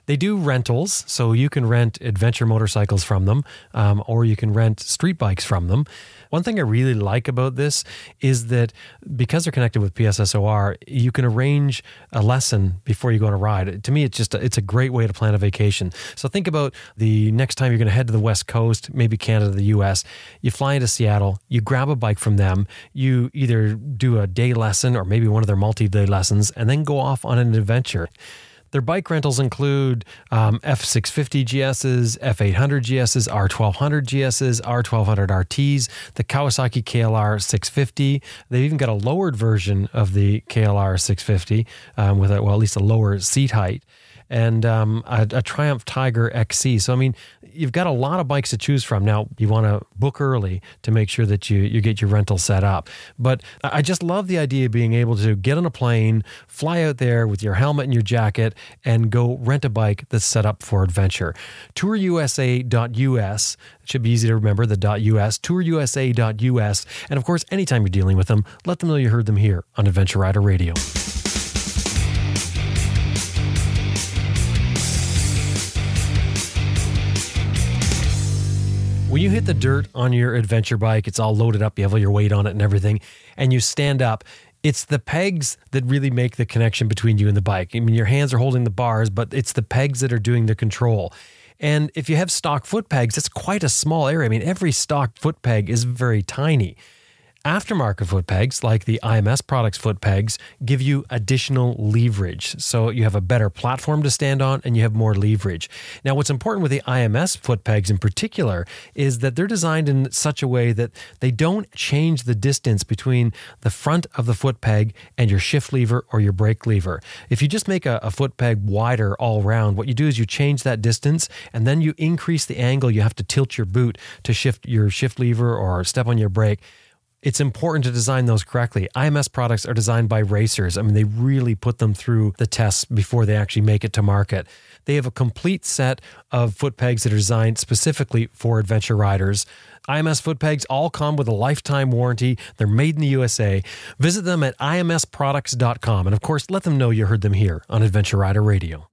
They do rentals, so you can rent adventure motorcycles from them, um, or you can rent street bikes from them. One thing I really like about this is that because they're connected with PSSOR, you can arrange a lesson before you go on a ride. To me, it's just a, it's a great way to plan a vacation. So think about the next time you're going to head to the West Coast, maybe Canada, the U.S. You fly into Seattle, you grab a bike from them, you either do a day lesson or maybe one of their multi-day lessons, and then go off on an adventure. Their bike rentals include um, F650 GSs, F800 GSs, R1200 GSs, R1200 RTs, the Kawasaki KLR 650. They've even got a lowered version of the KLR 650 um, with a, well, at least a lower seat height and um, a, a, Triumph Tiger XC. So, I mean, you've got a lot of bikes to choose from. Now, you want to book early to make sure that you, you get your rental set up. But I just love the idea of being able to get on a plane, fly out there with your helmet and your jacket, and go rent a bike that's set up for adventure. TourUSA.us should be easy to remember the .us, tourusa.us, and of course, anytime you're dealing with them, let them know you heard them here on Adventure Rider Radio. When you hit the dirt on your adventure bike, it's all loaded up, you have all your weight on it and everything, and you stand up, it's the pegs that really make the connection between you and the bike. I mean, your hands are holding the bars, but it's the pegs that are doing the control. And if you have stock foot pegs, it's quite a small area. I mean, every stock foot peg is very tiny. Aftermarket foot pegs, like the IMS products foot pegs, give you additional leverage. So you have a better platform to stand on and you have more leverage. Now, what's important with the IMS foot pegs in particular is that they're designed in such a way that they don't change the distance between the front of the foot peg and your shift lever or your brake lever. If you just make a, a foot peg wider all around, what you do is you change that distance and then you increase the angle you have to tilt your boot to shift your shift lever or step on your brake it's important to design those correctly. IMS products are designed by racers. I mean, they really put them through the tests before they actually make it to market. They have a complete set of foot pegs that are designed specifically for adventure riders. IMS foot pegs all come with a lifetime warranty. They're made in the USA. Visit them at imsproducts.com. And of course, let them know you heard them here on Adventure Rider Radio.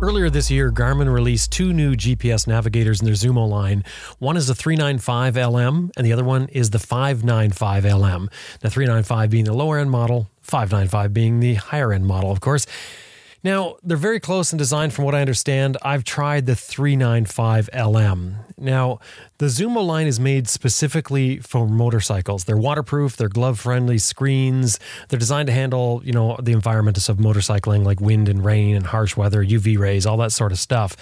Earlier this year, Garmin released two new GPS navigators in their Zumo line. One is the 395 LM, and the other one is the 595 LM. The 395 being the lower end model, 595 being the higher end model, of course. Now, they're very close in design from what I understand. I've tried the 395 LM. Now, the Zumo line is made specifically for motorcycles. They're waterproof, they're glove-friendly screens. They're designed to handle, you know, the environments of motorcycling like wind and rain and harsh weather, UV rays, all that sort of stuff.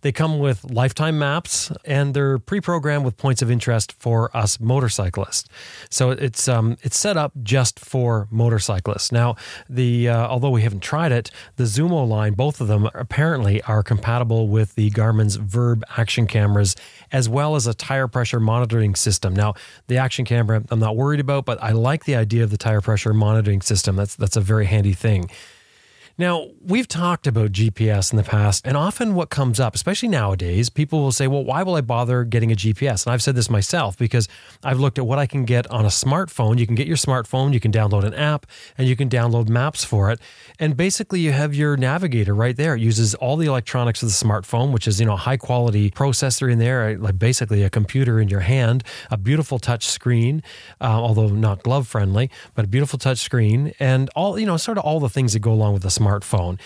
They come with lifetime maps and they're pre-programmed with points of interest for us motorcyclists. So it's um, it's set up just for motorcyclists. Now, the uh, although we haven't tried it, the Zumo line, both of them apparently are compatible with the Garmin's VIRB action cameras as well as a tire pressure monitoring system. Now, the action camera I'm not worried about, but I like the idea of the tire pressure monitoring system. That's that's a very handy thing. Now, we've talked about GPS in the past, and often what comes up, especially nowadays, people will say, Well, why will I bother getting a GPS? And I've said this myself because I've looked at what I can get on a smartphone. You can get your smartphone, you can download an app, and you can download maps for it. And basically, you have your navigator right there. It uses all the electronics of the smartphone, which is, you know, a high quality processor in there, like basically a computer in your hand, a beautiful touch screen, uh, although not glove friendly, but a beautiful touch screen, and all, you know, sort of all the things that go along with the smartphone smartphone.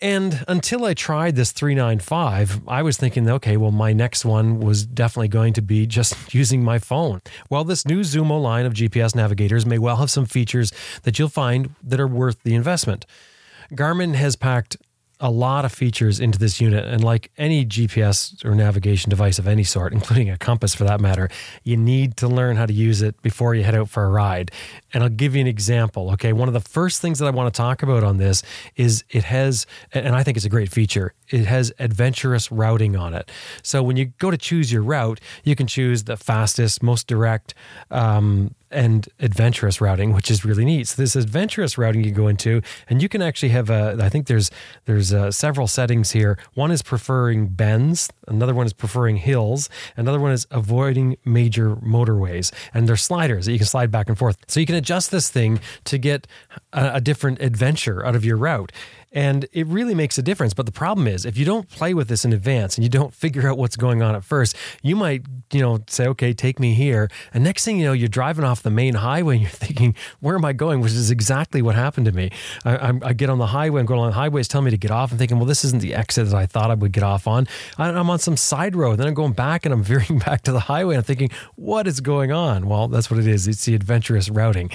And until I tried this 395, I was thinking, okay, well, my next one was definitely going to be just using my phone. Well, this new Zumo line of GPS navigators may well have some features that you'll find that are worth the investment. Garmin has packed a lot of features into this unit. And like any GPS or navigation device of any sort, including a compass for that matter, you need to learn how to use it before you head out for a ride. And I'll give you an example. Okay. One of the first things that I want to talk about on this is it has, and I think it's a great feature, it has adventurous routing on it. So when you go to choose your route, you can choose the fastest, most direct, um, and adventurous routing, which is really neat. So this adventurous routing you go into, and you can actually have a. I think there's there's uh, several settings here. One is preferring bends. Another one is preferring hills. Another one is avoiding major motorways. And they're sliders that you can slide back and forth. So you can adjust this thing to get a, a different adventure out of your route. And it really makes a difference. But the problem is, if you don't play with this in advance and you don't figure out what's going on at first, you might, you know, say, okay, take me here. And next thing you know, you're driving off the main highway and you're thinking, where am I going? Which is exactly what happened to me. I, I, get on the highway, I'm going along the highway, it's telling me to get off. I'm thinking, well, this isn't the exit that I thought I would get off on. I'm on some side road. Then I'm going back and I'm veering back to the highway. And I'm thinking, what is going on? Well, that's what it is. It's the adventurous routing.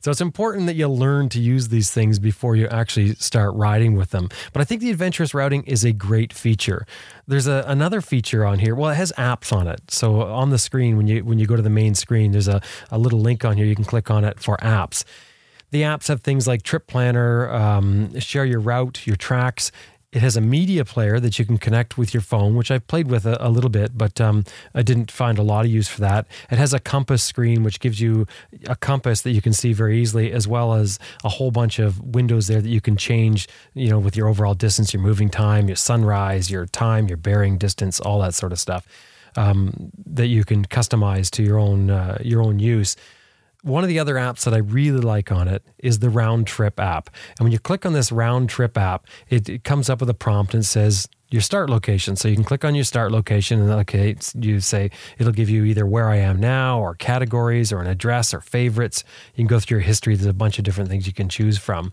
So it's important that you learn to use these things before you actually start riding with them. But I think the adventurous routing is a great feature. There's a, another feature on here. Well, it has apps on it. So on the screen, when you when you go to the main screen, there's a, a little link on here. You can click on it for apps. The apps have things like Trip Planner, um, share your route, your tracks, it has a media player that you can connect with your phone, which I've played with a, a little bit, but um, I didn't find a lot of use for that. It has a compass screen, which gives you a compass that you can see very easily, as well as a whole bunch of windows there that you can change, you know, with your overall distance, your moving time, your sunrise, your time, your bearing distance, all that sort of stuff um, that you can customize to your own uh, your own use. One of the other apps that I really like on it is the round trip app. And when you click on this round trip app, it, it comes up with a prompt and says your start location. So you can click on your start location and okay, you say it'll give you either where I am now or categories or an address or favorites. You can go through your history. There's a bunch of different things you can choose from.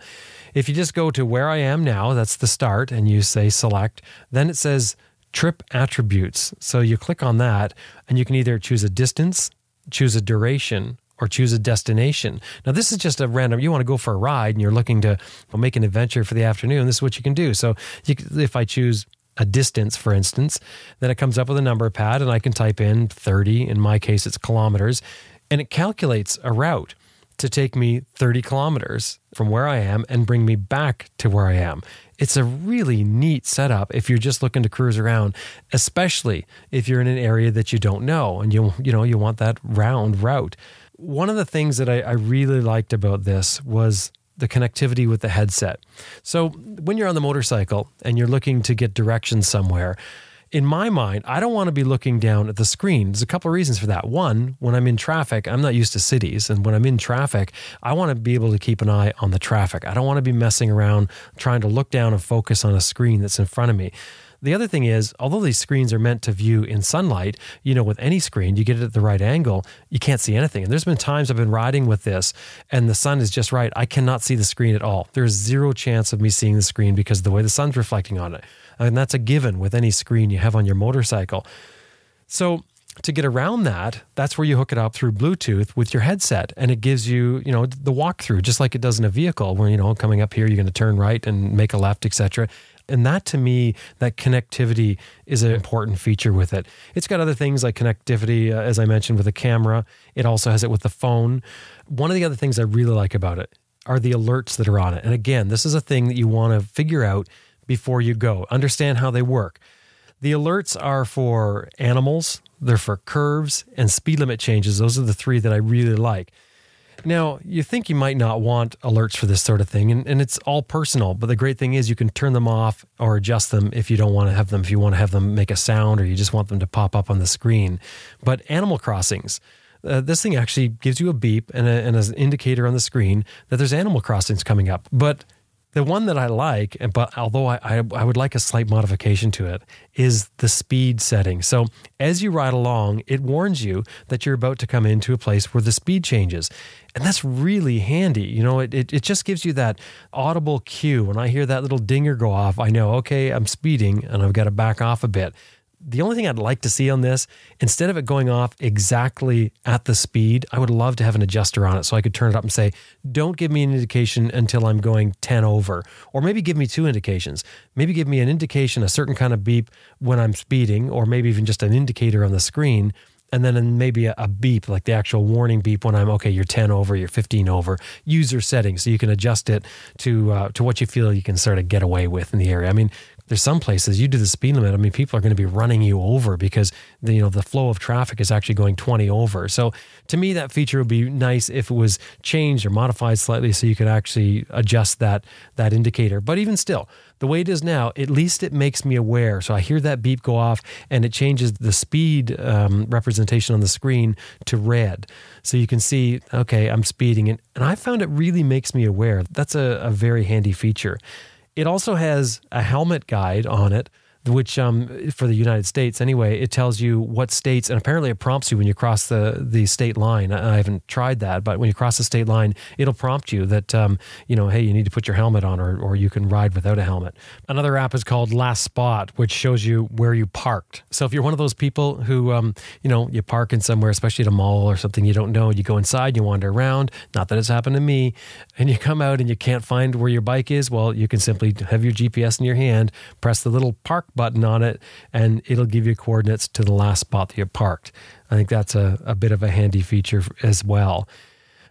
If you just go to where I am now, that's the start, and you say select, then it says trip attributes. So you click on that and you can either choose a distance, choose a duration, or choose a destination. Now, this is just a random, you want to go for a ride and you're looking to make an adventure for the afternoon. This is what you can do. So, you, if I choose a distance, for instance, then it comes up with a number pad and I can type in 30. In my case, it's kilometers, and it calculates a route to take me 30 kilometers from where I am and bring me back to where I am. It's a really neat setup if you're just looking to cruise around, especially if you're in an area that you don't know and you you know you want that round route one of the things that I, I really liked about this was the connectivity with the headset. So when you're on the motorcycle and you're looking to get directions somewhere, in my mind, I don't want to be looking down at the screen. There's a couple of reasons for that. One, when I'm in traffic, I'm not used to cities. And when I'm in traffic, I want to be able to keep an eye on the traffic. I don't want to be messing around trying to look down and focus on a screen that's in front of me. The other thing is, although these screens are meant to view in sunlight, you know, with any screen, you get it at the right angle, you can't see anything. And there's been times I've been riding with this and the sun is just right. I cannot see the screen at all. There's zero chance of me seeing the screen because of the way the sun's reflecting on it. And that's a given with any screen you have on your motorcycle. So to get around that, that's where you hook it up through Bluetooth with your headset, and it gives you, you know, the walkthrough, just like it does in a vehicle. Where you know, coming up here, you're going to turn right and make a left, etc. And that to me, that connectivity is an important feature with it. It's got other things like connectivity, uh, as I mentioned, with the camera. It also has it with the phone. One of the other things I really like about it are the alerts that are on it. And again, this is a thing that you want to figure out before you go, understand how they work. The alerts are for animals, they're for curves and speed limit changes. Those are the three that I really like. Now, you think you might not want alerts for this sort of thing, and, and it's all personal. But the great thing is you can turn them off or adjust them if you don't want to have them, if you want to have them make a sound or you just want them to pop up on the screen. But Animal Crossings, uh, this thing actually gives you a beep and, a, and an indicator on the screen that there's Animal Crossings coming up. But the one that I like, but although I, I, I, would like a slight modification to it, is the speed setting. So as you ride along, it warns you that you're about to come into a place where the speed changes. And that's really handy. You know, it, it, it just gives you that audible cue. When I hear that little dinger go off, I know, okay, I'm speeding and I've got to back off a bit the only thing I'd like to see on this, instead of it going off exactly at the speed, I would love to have an adjuster on it so I could turn it up and say, don't give me an indication until I'm going 10 over. Or maybe give me two indications. Maybe give me an indication, a certain kind of beep when I'm speeding, or maybe even just an indicator on the screen. And then maybe a, a beep, like the actual warning beep when I'm okay. You're 10 over, you're 15 over. User settings, so you can adjust it to uh, to what you feel you can sort of get away with in the area. I mean, there's some places you do the speed limit. I mean, people are going to be running you over because the, you know the flow of traffic is actually going 20 over. So to me, that feature would be nice if it was changed or modified slightly so you could actually adjust that that indicator. But even still, the way it is now, at least it makes me aware. So I hear that beep go off and it changes the speed um, representation on the screen to red. So you can see, okay, I'm speeding. And, and I found it really makes me aware. That's a, a very handy feature. It also has a helmet guide on it which um, for the United States anyway, it tells you what states, and apparently it prompts you when you cross the the state line. I haven't tried that, but when you cross the state line, it'll prompt you that um, you know, hey, you need to put your helmet on, or or you can ride without a helmet. Another app is called Last Spot, which shows you where you parked. So if you're one of those people who um, you know, you park in somewhere, especially at a mall or something you don't know, you go inside, you wander around. Not that it's happened to me, and you come out and you can't find where your bike is. Well, you can simply have your GPS in your hand, press the little park button on it, and it'll give you coordinates to the last spot that you parked. I think that's a, a bit of a handy feature as well.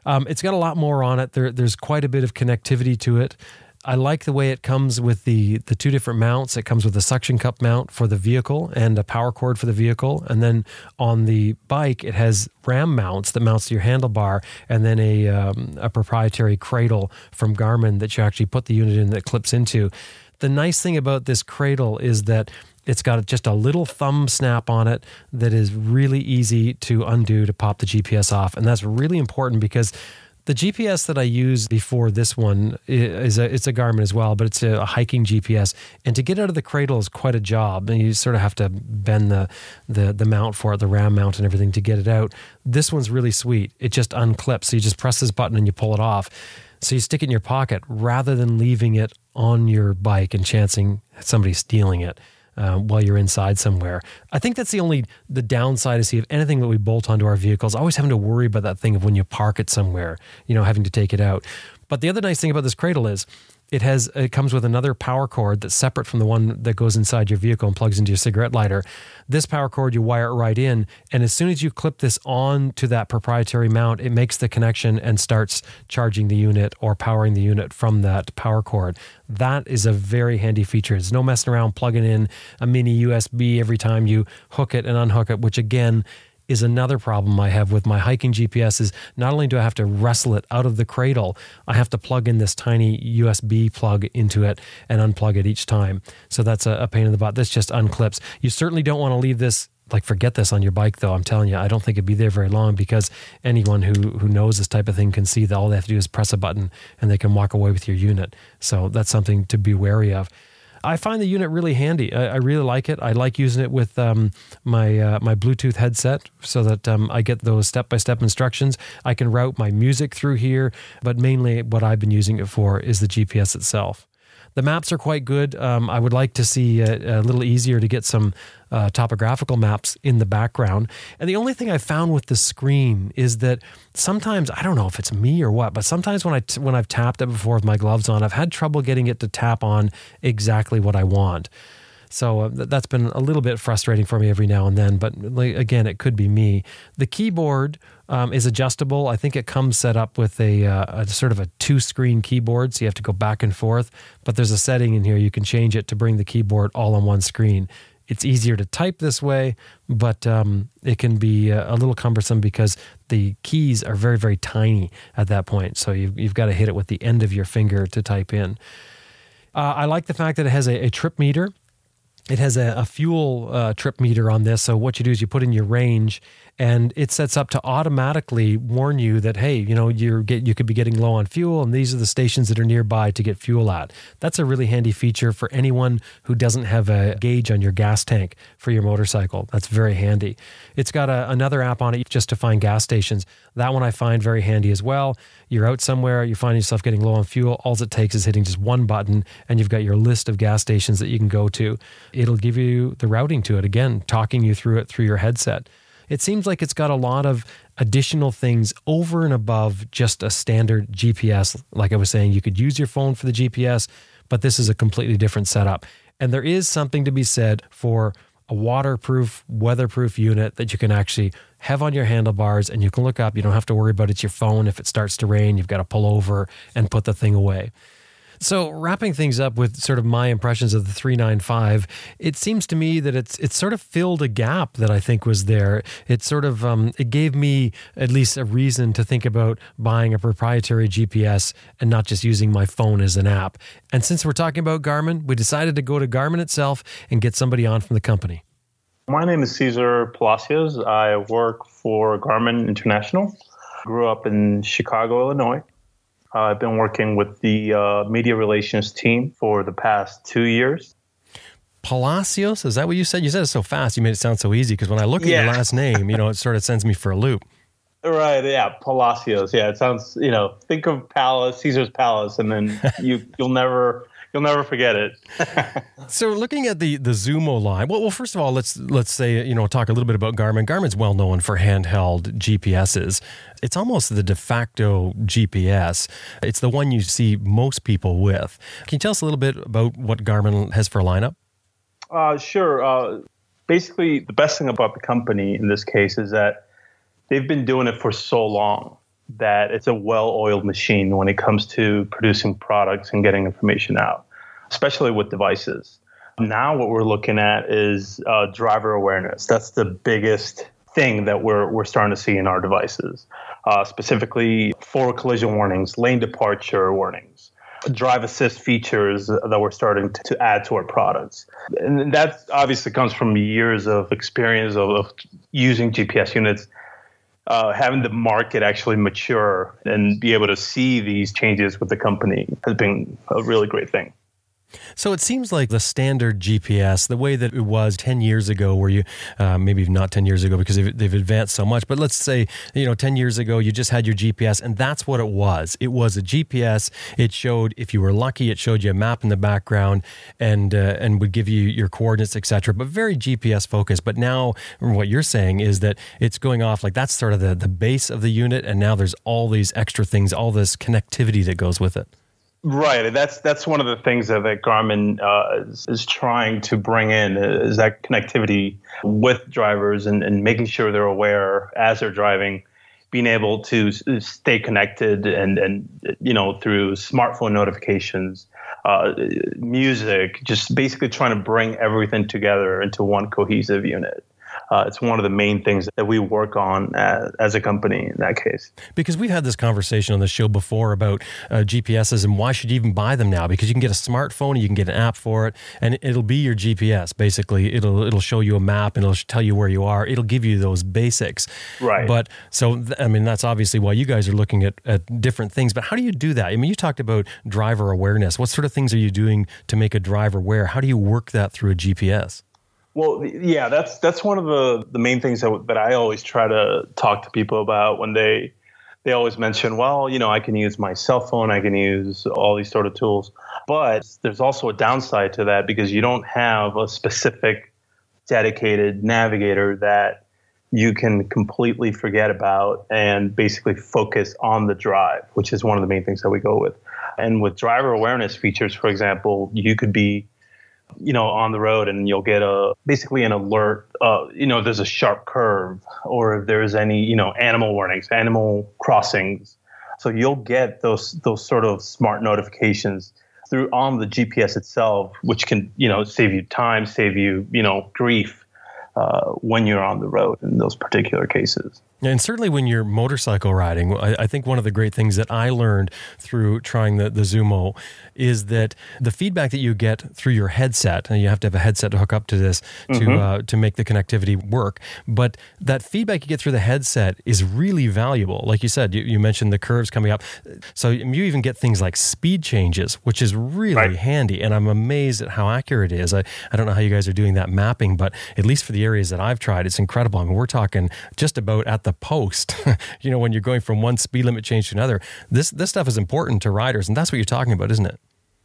Um, it's got a lot more on it. There, there's quite a bit of connectivity to it. I like the way it comes with the the two different mounts. It comes with a suction cup mount for the vehicle and a power cord for the vehicle, and then on the bike it has RAM mounts that mounts to your handlebar, and then a um, a proprietary cradle from Garmin that you actually put the unit in that clips into. The nice thing about this cradle is that it's got just a little thumb snap on it that is really easy to undo to pop the GPS off, and that's really important because the GPS that I use before this one is a it's a Garmin as well, but it's a, hiking GPS. And to get out of the cradle is quite a job, and you sort of have to bend the the the mount for it, the RAM mount and everything to get it out. This one's really sweet. It just unclips, so you just press this button and you pull it off. So you stick it in your pocket rather than leaving it on your bike and chancing somebody stealing it uh, while you're inside somewhere. I think that's the only the downside is see if anything that we bolt onto our vehicles, always having to worry about that thing of when you park it somewhere, you know, having to take it out. But the other nice thing about this cradle is it has it comes with another power cord that's separate from the one that goes inside your vehicle and plugs into your cigarette lighter. This power cord you wire it right in, and as soon as you clip this on to that proprietary mount, it makes the connection and starts charging the unit or powering the unit from that power cord. That is a very handy feature. There's no messing around plugging in a mini USB every time you hook it and unhook it, which again is another problem I have with my hiking GPS is not only do I have to wrestle it out of the cradle, I have to plug in this tiny USB plug into it and unplug it each time. So that's a, a pain in the butt. This just unclips. You certainly don't want to leave this like forget this on your bike though i'm telling you i don't think it'd be there very long because anyone who who knows this type of thing can see that all they have to do is press a button and they can walk away with your unit so that's something to be wary of I find the unit really handy. I, I really like it. I like using it with um, my uh, my Bluetooth headset so that um, I get those step by step instructions. I can route my music through here, but mainly what I've been using it for is the GPS itself. The maps are quite good. Um, I would like to see a, a little easier to get some uh, topographical maps in the background. And the only thing I found with the screen is that sometimes I don't know if it's me or what, but sometimes when I t- when I've tapped it before with my gloves on, I've had trouble getting it to tap on exactly what I want. So uh, that's been a little bit frustrating for me every now and then. But like, again, it could be me. The keyboard um, is adjustable. I think it comes set up with a, uh, a sort of a two screen keyboard, so you have to go back and forth. But there's a setting in here you can change it to bring the keyboard all on one screen. It's easier to type this way, but um, it can be uh, a little cumbersome because the keys are very, very tiny at that point. So you've, you've got to hit it with the end of your finger to type in. Uh, I like the fact that it has a, a trip meter. It has a, a fuel uh, trip meter on this. So what you do is you put in your range and it sets up to automatically warn you that hey you know you're get you could be getting low on fuel and these are the stations that are nearby to get fuel at. That's a really handy feature for anyone who doesn't have a gauge on your gas tank for your motorcycle. That's very handy. It's got a, another app on it just to find gas stations. That one i find very handy as well. You're out somewhere you find yourself getting low on fuel all it takes is hitting just one button and you've got your list of gas stations that you can go to. It'll give you the routing to it. Again talking you through it through your headset it seems like it's got a lot of additional things over and above just a standard GPS. Like I was saying, you could use your phone for the GPS, but this is a completely different setup. And there is something to be said for a waterproof, weatherproof unit that you can actually have on your handlebars and you can look up. You don't have to worry about it's your phone. If it starts to rain, you've got to pull over and put the thing away. So, wrapping things up with sort of my impressions of the 395, it seems to me that it's it's sort of filled a gap that I think was there. It sort of um, it gave me at least a reason to think about buying a proprietary GPS and not just using my phone as an app. And since we're talking about Garmin, we decided to go to Garmin itself and get somebody on from the company. My name is Cesar Palacios. I work for Garmin International. Grew up in Chicago, Illinois. I've been working with the uh, media relations team for the past two years. Palacios, is that what you said? You said it so fast. You made it sound so easy because when I look at Yeah. your last name, you know, it sort of sends me for a loop. Right, yeah, Palacios. Yeah, it sounds, you know, think of Palace, Caesar's Palace, and then you you'll never you'll never forget it. So, looking at the the Zumo line, well, well, first of all, let's let's say you know talk a little bit about Garmin. Garmin's well known for handheld GPSs. It's almost the de facto GPS. It's the one you see most people with. Can you tell us a little bit about what Garmin has for a lineup? Uh, sure. Uh, basically, the best thing about the company in this case is that they've been doing it for so long that it's a well-oiled machine when it comes to producing products and getting information out, especially with devices. Now, what we're looking at is uh, driver awareness. That's the biggest thing that we're we're starting to see in our devices, uh, specifically for collision warnings, lane departure warnings drive assist features that we're starting to, to add to our products. And that obviously comes from years of experience of, of using GPS units, uh, having the market actually mature and be able to see these changes with the company has been a really great thing. So it seems like the standard GPS, the way that it was 10 years ago, where you, uh, maybe not 10 years ago because they've, they've advanced so much, but let's say, you know, 10 years ago, you just had your GPS and that's what it was. It was a GPS. It showed, if you were lucky, it showed you a map in the background and, uh, and would give you your coordinates, etc. but very GPS focused. But now what you're saying is that it's going off like that's sort of the, the base of the unit. And now there's all these extra things, all this connectivity that goes with it. Right. That's that's one of the things that, that Garmin uh, is, is trying to bring in is that connectivity with drivers and, and making sure they're aware as they're driving, being able to stay connected and and you know through smartphone notifications, uh, music, just basically trying to bring everything together into one cohesive unit. Uh, it's one of the main things that we work on as, as a company in that case. Because we've had this conversation on the show before about uh, GPSs and why should you even buy them now? Because you can get a smartphone and you can get an app for it, and it'll be your GPS. Basically, it'll it'll show you a map and it'll tell you where you are. It'll give you those basics. Right. But so th- I mean, that's obviously why you guys are looking at, at different things. But how do you do that? I mean, you talked about driver awareness. What sort of things are you doing to make a driver aware? How do you work that through a GPS? Well, yeah, that's that's one of the the main things that that I always try to talk to people about when they they always mention, well, you know, I can use my cell phone, I can use all these sort of tools, but there's also a downside to that because you don't have a specific dedicated navigator that you can completely forget about and basically focus on the drive, which is one of the main things that we go with. And with driver awareness features, for example, you could be you know, on the road and you'll get a basically an alert, uh, you know, there's a sharp curve or if there's any, you know, animal warnings, animal crossings. So you'll get those those sort of smart notifications through on the GPS itself, which can, you know, save you time, save you, you know, grief uh, when you're on the road in those particular cases. And certainly when you're motorcycle riding, I, I think one of the great things that I learned through trying the, the Zumo is that the feedback that you get through your headset, and you have to have a headset to hook up to this to uh, to make the connectivity work. But that feedback you get through the headset is really valuable. Like you said, you, you mentioned the curves coming up, so you even get things like speed changes, which is really Right. handy. And I'm amazed at how accurate it is. I, I don't know how you guys are doing that mapping, but at least for the areas that I've tried, it's incredible. I mean, we're talking just about at the post. you know, when you're going from one speed limit change to another, this this stuff is important to riders, and that's what you're talking about, isn't it?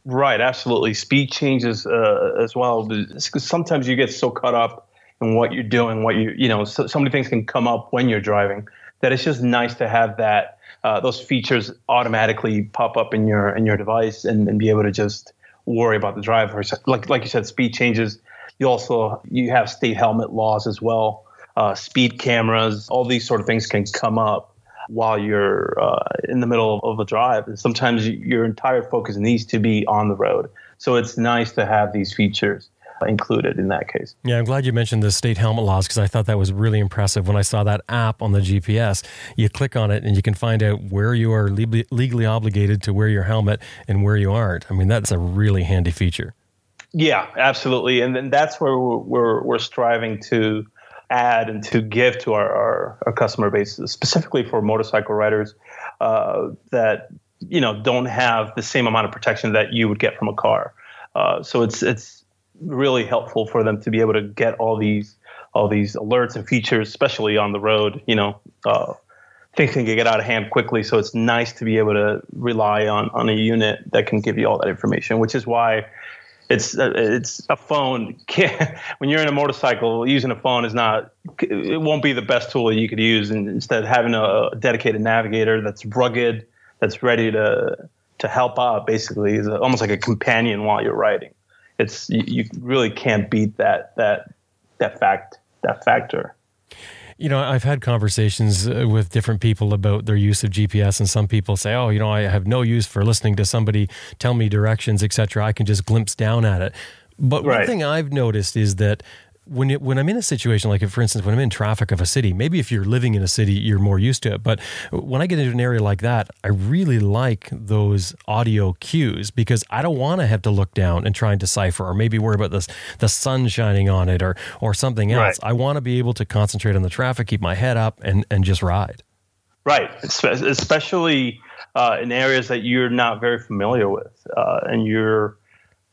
Right, absolutely. Speed changes uh, as well. Sometimes you get so caught up in what you're doing, what you you know, so, so many things can come up when you're driving that it's just nice to have that uh, those features automatically pop up in your in your device and, and be able to just worry about the driver. Like like you said, speed changes. You also you have state helmet laws as well. Uh, speed cameras, all these sort of things can come up while you're uh, in the middle of a drive. And sometimes your entire focus needs to be on the road. So it's nice to have these features included in that case. Yeah, I'm glad you mentioned the state helmet laws because I thought that was really impressive. When I saw that app on the GPS, you click on it and you can find out where you are legally obligated to wear your helmet and where you aren't. I mean, that's a really handy feature. Yeah, absolutely. And then that's where we're, we're striving to add and to give to our, our, our customer base, specifically for motorcycle riders uh, that you know don't have the same amount of protection that you would get from a car. Uh, so it's it's really helpful for them to be able to get all these all these alerts and features, especially on the road. You know, uh, things can get out of hand quickly, so it's nice to be able to rely on on a unit that can give you all that information. Which is why it's uh, it's a phone. when you're in a motorcycle, using a phone is not. It won't be the best tool that you could use. And instead, having a dedicated navigator that's rugged, that's ready to to help out, basically, is almost like a companion while you're riding it's you, you really can't beat that that that fact that factor. You know, I've had conversations uh, with different people about their use of GPS, and some people say, "Oh, you know, I have no use for listening to somebody tell me directions, etc. I can just glimpse down at it." But right. one thing I've noticed is that when it, when I'm in a situation like, for instance, when I'm in traffic of a city, maybe if you're living in a city, you're more used to it. But when I get into an area like that, I really like those audio cues because I don't want to have to look down and try and decipher, or maybe worry about this the sun shining on it, or or something else. Right. I want to be able to concentrate on the traffic, keep my head up, and and just ride. Right, especially uh, in areas that you're not very familiar with, uh, and you're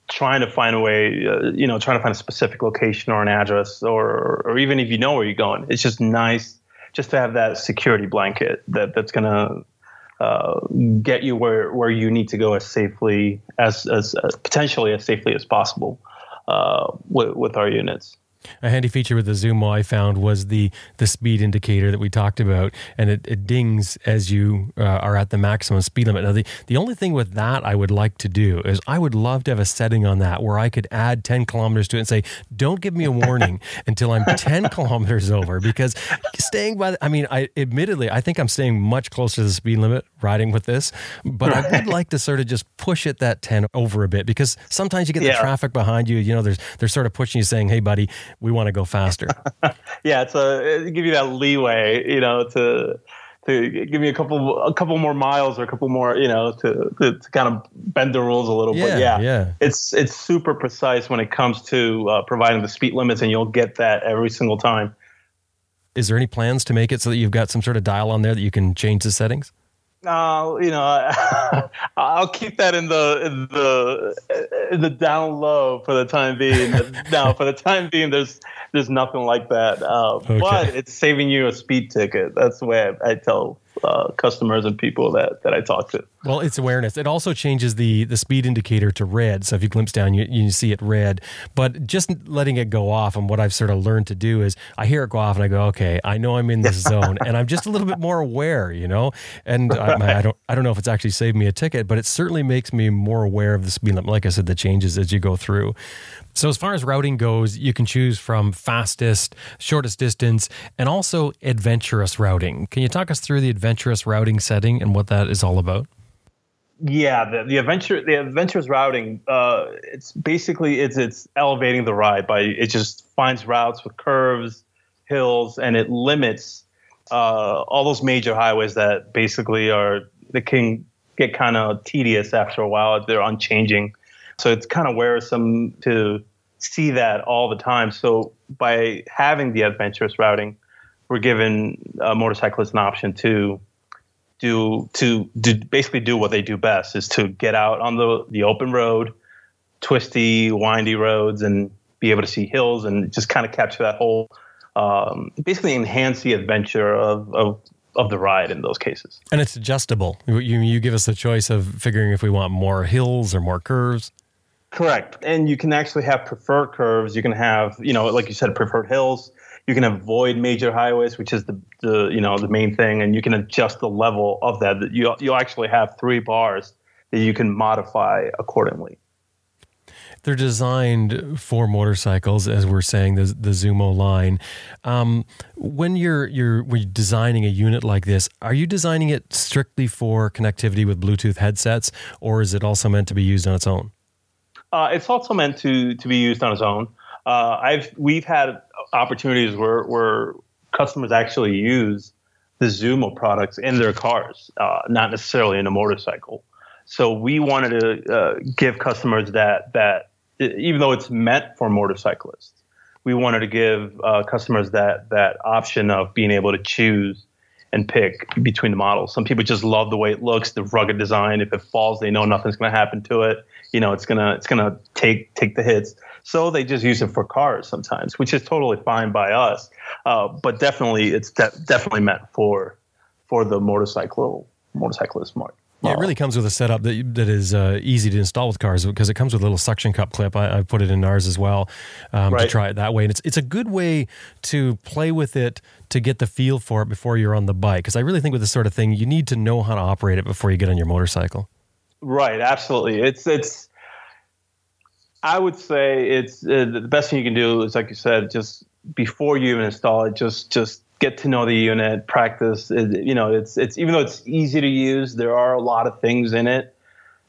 trying to find a way, uh, you know, trying to find a specific location or an address, or or even if you know where you're going, it's just nice just to have that security blanket that that's gonna uh, get you where where you need to go as safely as as uh, potentially as safely as possible uh, with with our units. A handy feature with the Zumo I found was the the speed indicator that we talked about, and it, it dings as you uh, are at the maximum speed limit. Now, the, the only thing with that I would like to do is I would love to have a setting on that where I could add 10 kilometers to it and say, don't give me a warning until I'm 10 kilometers over, because staying by, the, I mean, I admittedly, I think I'm staying much closer to the speed limit riding with this, but I would like to sort of just push it that 10 over a bit because sometimes you get yeah. the traffic behind you, you know, there's, they're sort of pushing you saying, hey, buddy, we want to go faster. yeah, it's a it give you that leeway, you know, to to give me a couple a couple more miles or a couple more, you know, to to, to kind of bend the rules a little. Yeah, but yeah, yeah, it's it's super precise when it comes to uh, providing the speed limits, and you'll get that every single time. Is there any plans to make it so that you've got some sort of dial on there that you can change the settings? Uh, you know, I'll keep that in the in the in the down low for the time being. now, for the time being, there's there's nothing like that. Uh, okay. But it's saving you a speed ticket. That's the way I, I tell uh, customers and people that, that I talk to. Well, it's awareness. It also changes the the speed indicator to red. So if you glimpse down, you, you see it red. But just letting it go off, and what I've sort of learned to do is I hear it go off, and I go, okay, I know I'm in this zone, and I'm just a little bit more aware, you know. And right. I, I, don't I don't know if it's actually saved me a ticket, but it certainly makes me more aware of the speed limit. Like I said, the changes as you go through. So, as far as routing goes, you can choose from fastest, shortest distance, and also adventurous routing. Can you talk us through the adventurous routing setting and what that is all about? Yeah, the, the adventure the adventurous routing, uh, it's basically it's it's elevating the ride by it just finds routes with curves, hills, and it limits uh, all those major highways that basically are they can get kind of tedious after a while. They're unchanging so it's kind of wearisome to see that all the time. So by having the adventurous routing, we're giving uh, motorcyclists an option to do to do basically do what they do best is to get out on the the open road, twisty, windy roads, and be able to see hills and just kind of capture that whole, um, basically enhance the adventure of, of of the ride in those cases. And it's adjustable. You you give us the choice of figuring if we want more hills or more curves. Correct. And you can actually have preferred curves. You can have, you know, like you said, preferred hills. You can avoid major highways, which is the, the you know the main thing, and you can adjust the level of that. You you'll actually have three bars that you can modify accordingly. They're designed for motorcycles, as we're saying the the Zumo line. Um, when you're you're when you're designing a unit like this, are you designing it strictly for connectivity with Bluetooth headsets, or is it also meant to be used on its own? Uh, it's also meant to to be used on its own. Uh, I've we've had opportunities where where customers actually use the Zumo products in their cars, uh, not necessarily in a motorcycle. So we wanted to uh, give customers that that even though it's meant for motorcyclists, we wanted to give uh, customers that that option of being able to choose and pick between the models. Some people just love the way it looks, the rugged design. If it falls, they know nothing's going to happen to it. You know, it's gonna it's gonna take take the hits. So they just use it for cars sometimes, which is totally fine by us. Uh, but definitely, it's de- definitely meant for for the motorcycle motorcyclist market. Yeah, it really comes with a setup that that is uh, easy to install with cars because it comes with a little suction cup clip. I, I put it in ours as well um, Right. to try it that way, and it's it's a good way to play with it to get the feel for it before you're on the bike. Because I really think with this sort of thing, you need to know how to operate it before you get on your motorcycle. Right, absolutely. It's it's. I would say it's uh, the best thing you can do is like you said, just before you even install it, just just get to know the unit, practice. It, you know, it's it's even though it's easy to use, there are a lot of things in it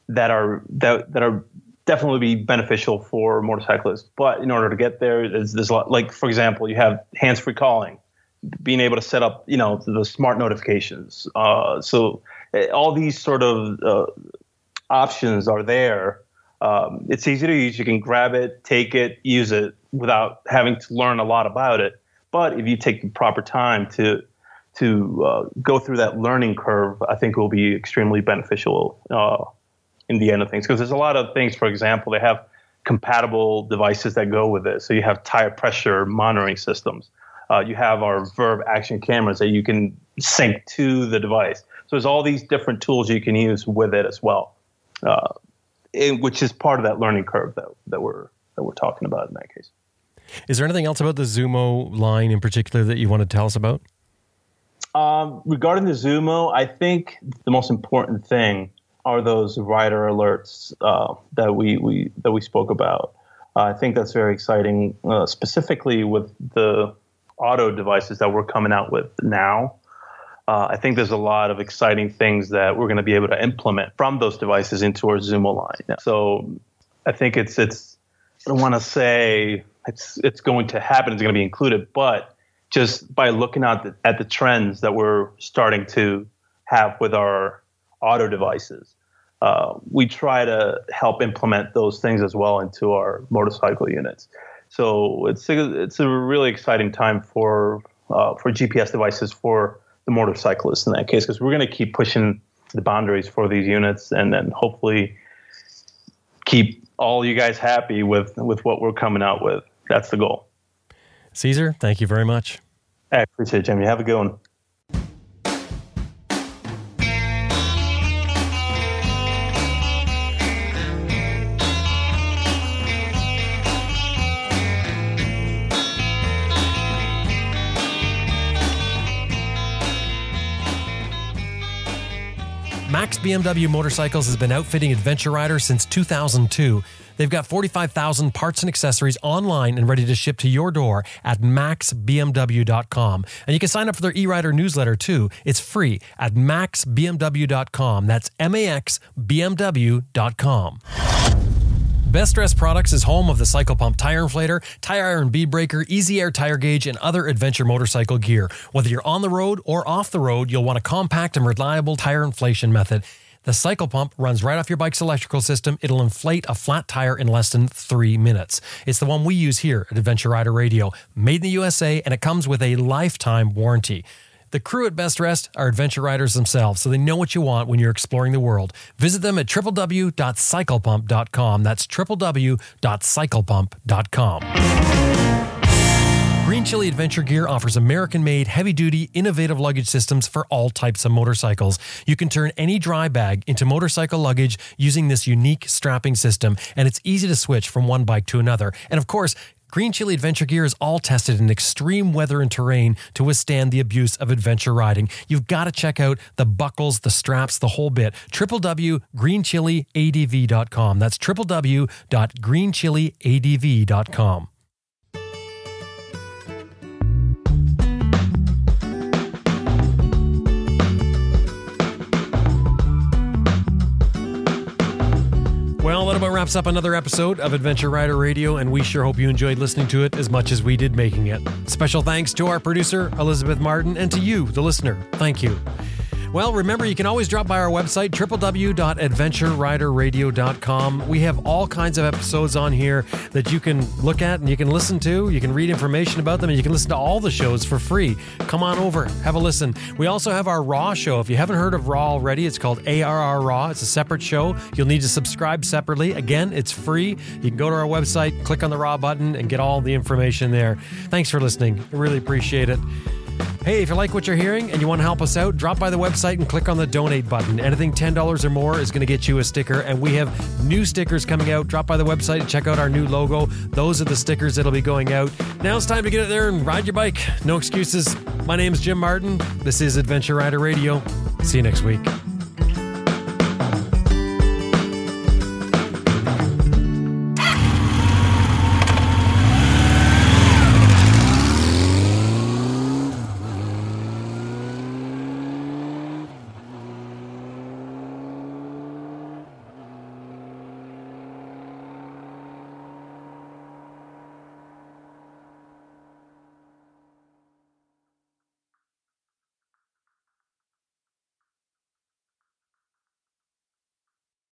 that are that that are definitely be beneficial for motorcyclists. But in order to get there, there's, there's a lot. Like for example, you have hands-free calling, being able to set up, you know, the smart notifications. Uh, so uh, all these sort of uh, options are there. Um, it's easy to use. You can grab it, take it, use it without having to learn a lot about it. But if you take the proper time to to uh, go through that learning curve, I think it will be extremely beneficial uh, in the end of things. Because there's a lot of things. For example, they have compatible devices that go with it. So you have tire pressure monitoring systems. Uh, you have our VIRB action cameras that you can sync to the device. So there's all these different tools you can use with it as well, uh, in, which is part of that learning curve that, that we're that we're talking about in that case. Is there anything else about the Zumo line in particular that you want to tell us about? Um, regarding the Zumo, I think the most important thing are those rider alerts uh, that we, we that we spoke about. Uh, I think that's very exciting, uh, specifically with the auto devices that we're coming out with now. Uh, I think there's a lot of exciting things that we're going to be able to implement from those devices into our Zumo line. So I think it's it's I don't want to say it's it's going to happen. It's going to be included, but just by looking at the, at the trends that we're starting to have with our auto devices, uh, we try to help implement those things as well into our motorcycle units. So it's a, it's a really exciting time for uh, for GPS devices for the motorcyclists in that case because we're going to keep pushing the boundaries for these units and then hopefully keep all you guys happy with with what we're coming out with. That's the goal. Cesar, thank you very much. I appreciate it, Jimmy. Have a good one. BMW Motorcycles has been outfitting adventure riders since 2002. They've got 45,000 parts and accessories online and ready to ship to your door at maxbmw.com. And you can sign up for their e-rider newsletter too. It's free at maxbmw.com. That's maxbmw.com. Best Rest Products is home of the Cycle Pump tire inflator, tire iron bead breaker, easy air tire gauge, and other adventure motorcycle gear. Whether you're on the road or off the road, you'll want a compact and reliable tire inflation method. The Cycle Pump runs right off your bike's electrical system. It'll inflate a flat tire in less than three minutes. It's the one we use here at Adventure Rider Radio, made in the USA, and it comes with a lifetime warranty. The crew at Best Rest are adventure riders themselves, so they know what you want when you're exploring the world. Visit them at www.cyclepump.com. That's www.cyclepump.com. Green Chili Adventure Gear offers American made, heavy duty, innovative luggage systems for all types of motorcycles. You can turn any dry bag into motorcycle luggage using this unique strapping system, and it's easy to switch from one bike to another. And of course, Green Chili Adventure gear is all tested in extreme weather and terrain to withstand the abuse of adventure riding. You've got to check out the buckles, the straps, the whole bit. www.greenchiliadv.com. That's www.greenchiliadv.com. wraps up another episode of Adventure Rider Radio, and we sure hope you enjoyed listening to it as much as we did making it. Special thanks to our producer, Elizabeth Martin, and to you, the listener. Thank you. Well, remember, you can always drop by our website, www.adventureriderradio.com. We have all kinds of episodes on here that you can look at and you can listen to. You can read information about them and you can listen to all the shows for free. Come on over, have a listen. We also have our Raw show. If you haven't heard of Raw already, it's called ARR Raw. It's a separate show. You'll need to subscribe separately. Again, it's free. You can go to our website, click on the Raw button, and get all the information there. Thanks for listening. I really appreciate it. Hey, if you like what you're hearing and you want to help us out, drop by the website and click on the donate button. Anything $10 or more is going to get you a sticker, and we have new stickers coming out. Drop by the website and check out our new logo. Those are the stickers that'll be going out. Now it's time to get out there and ride your bike. No excuses. My name is Jim Martin. This is Adventure Rider Radio. See you next week.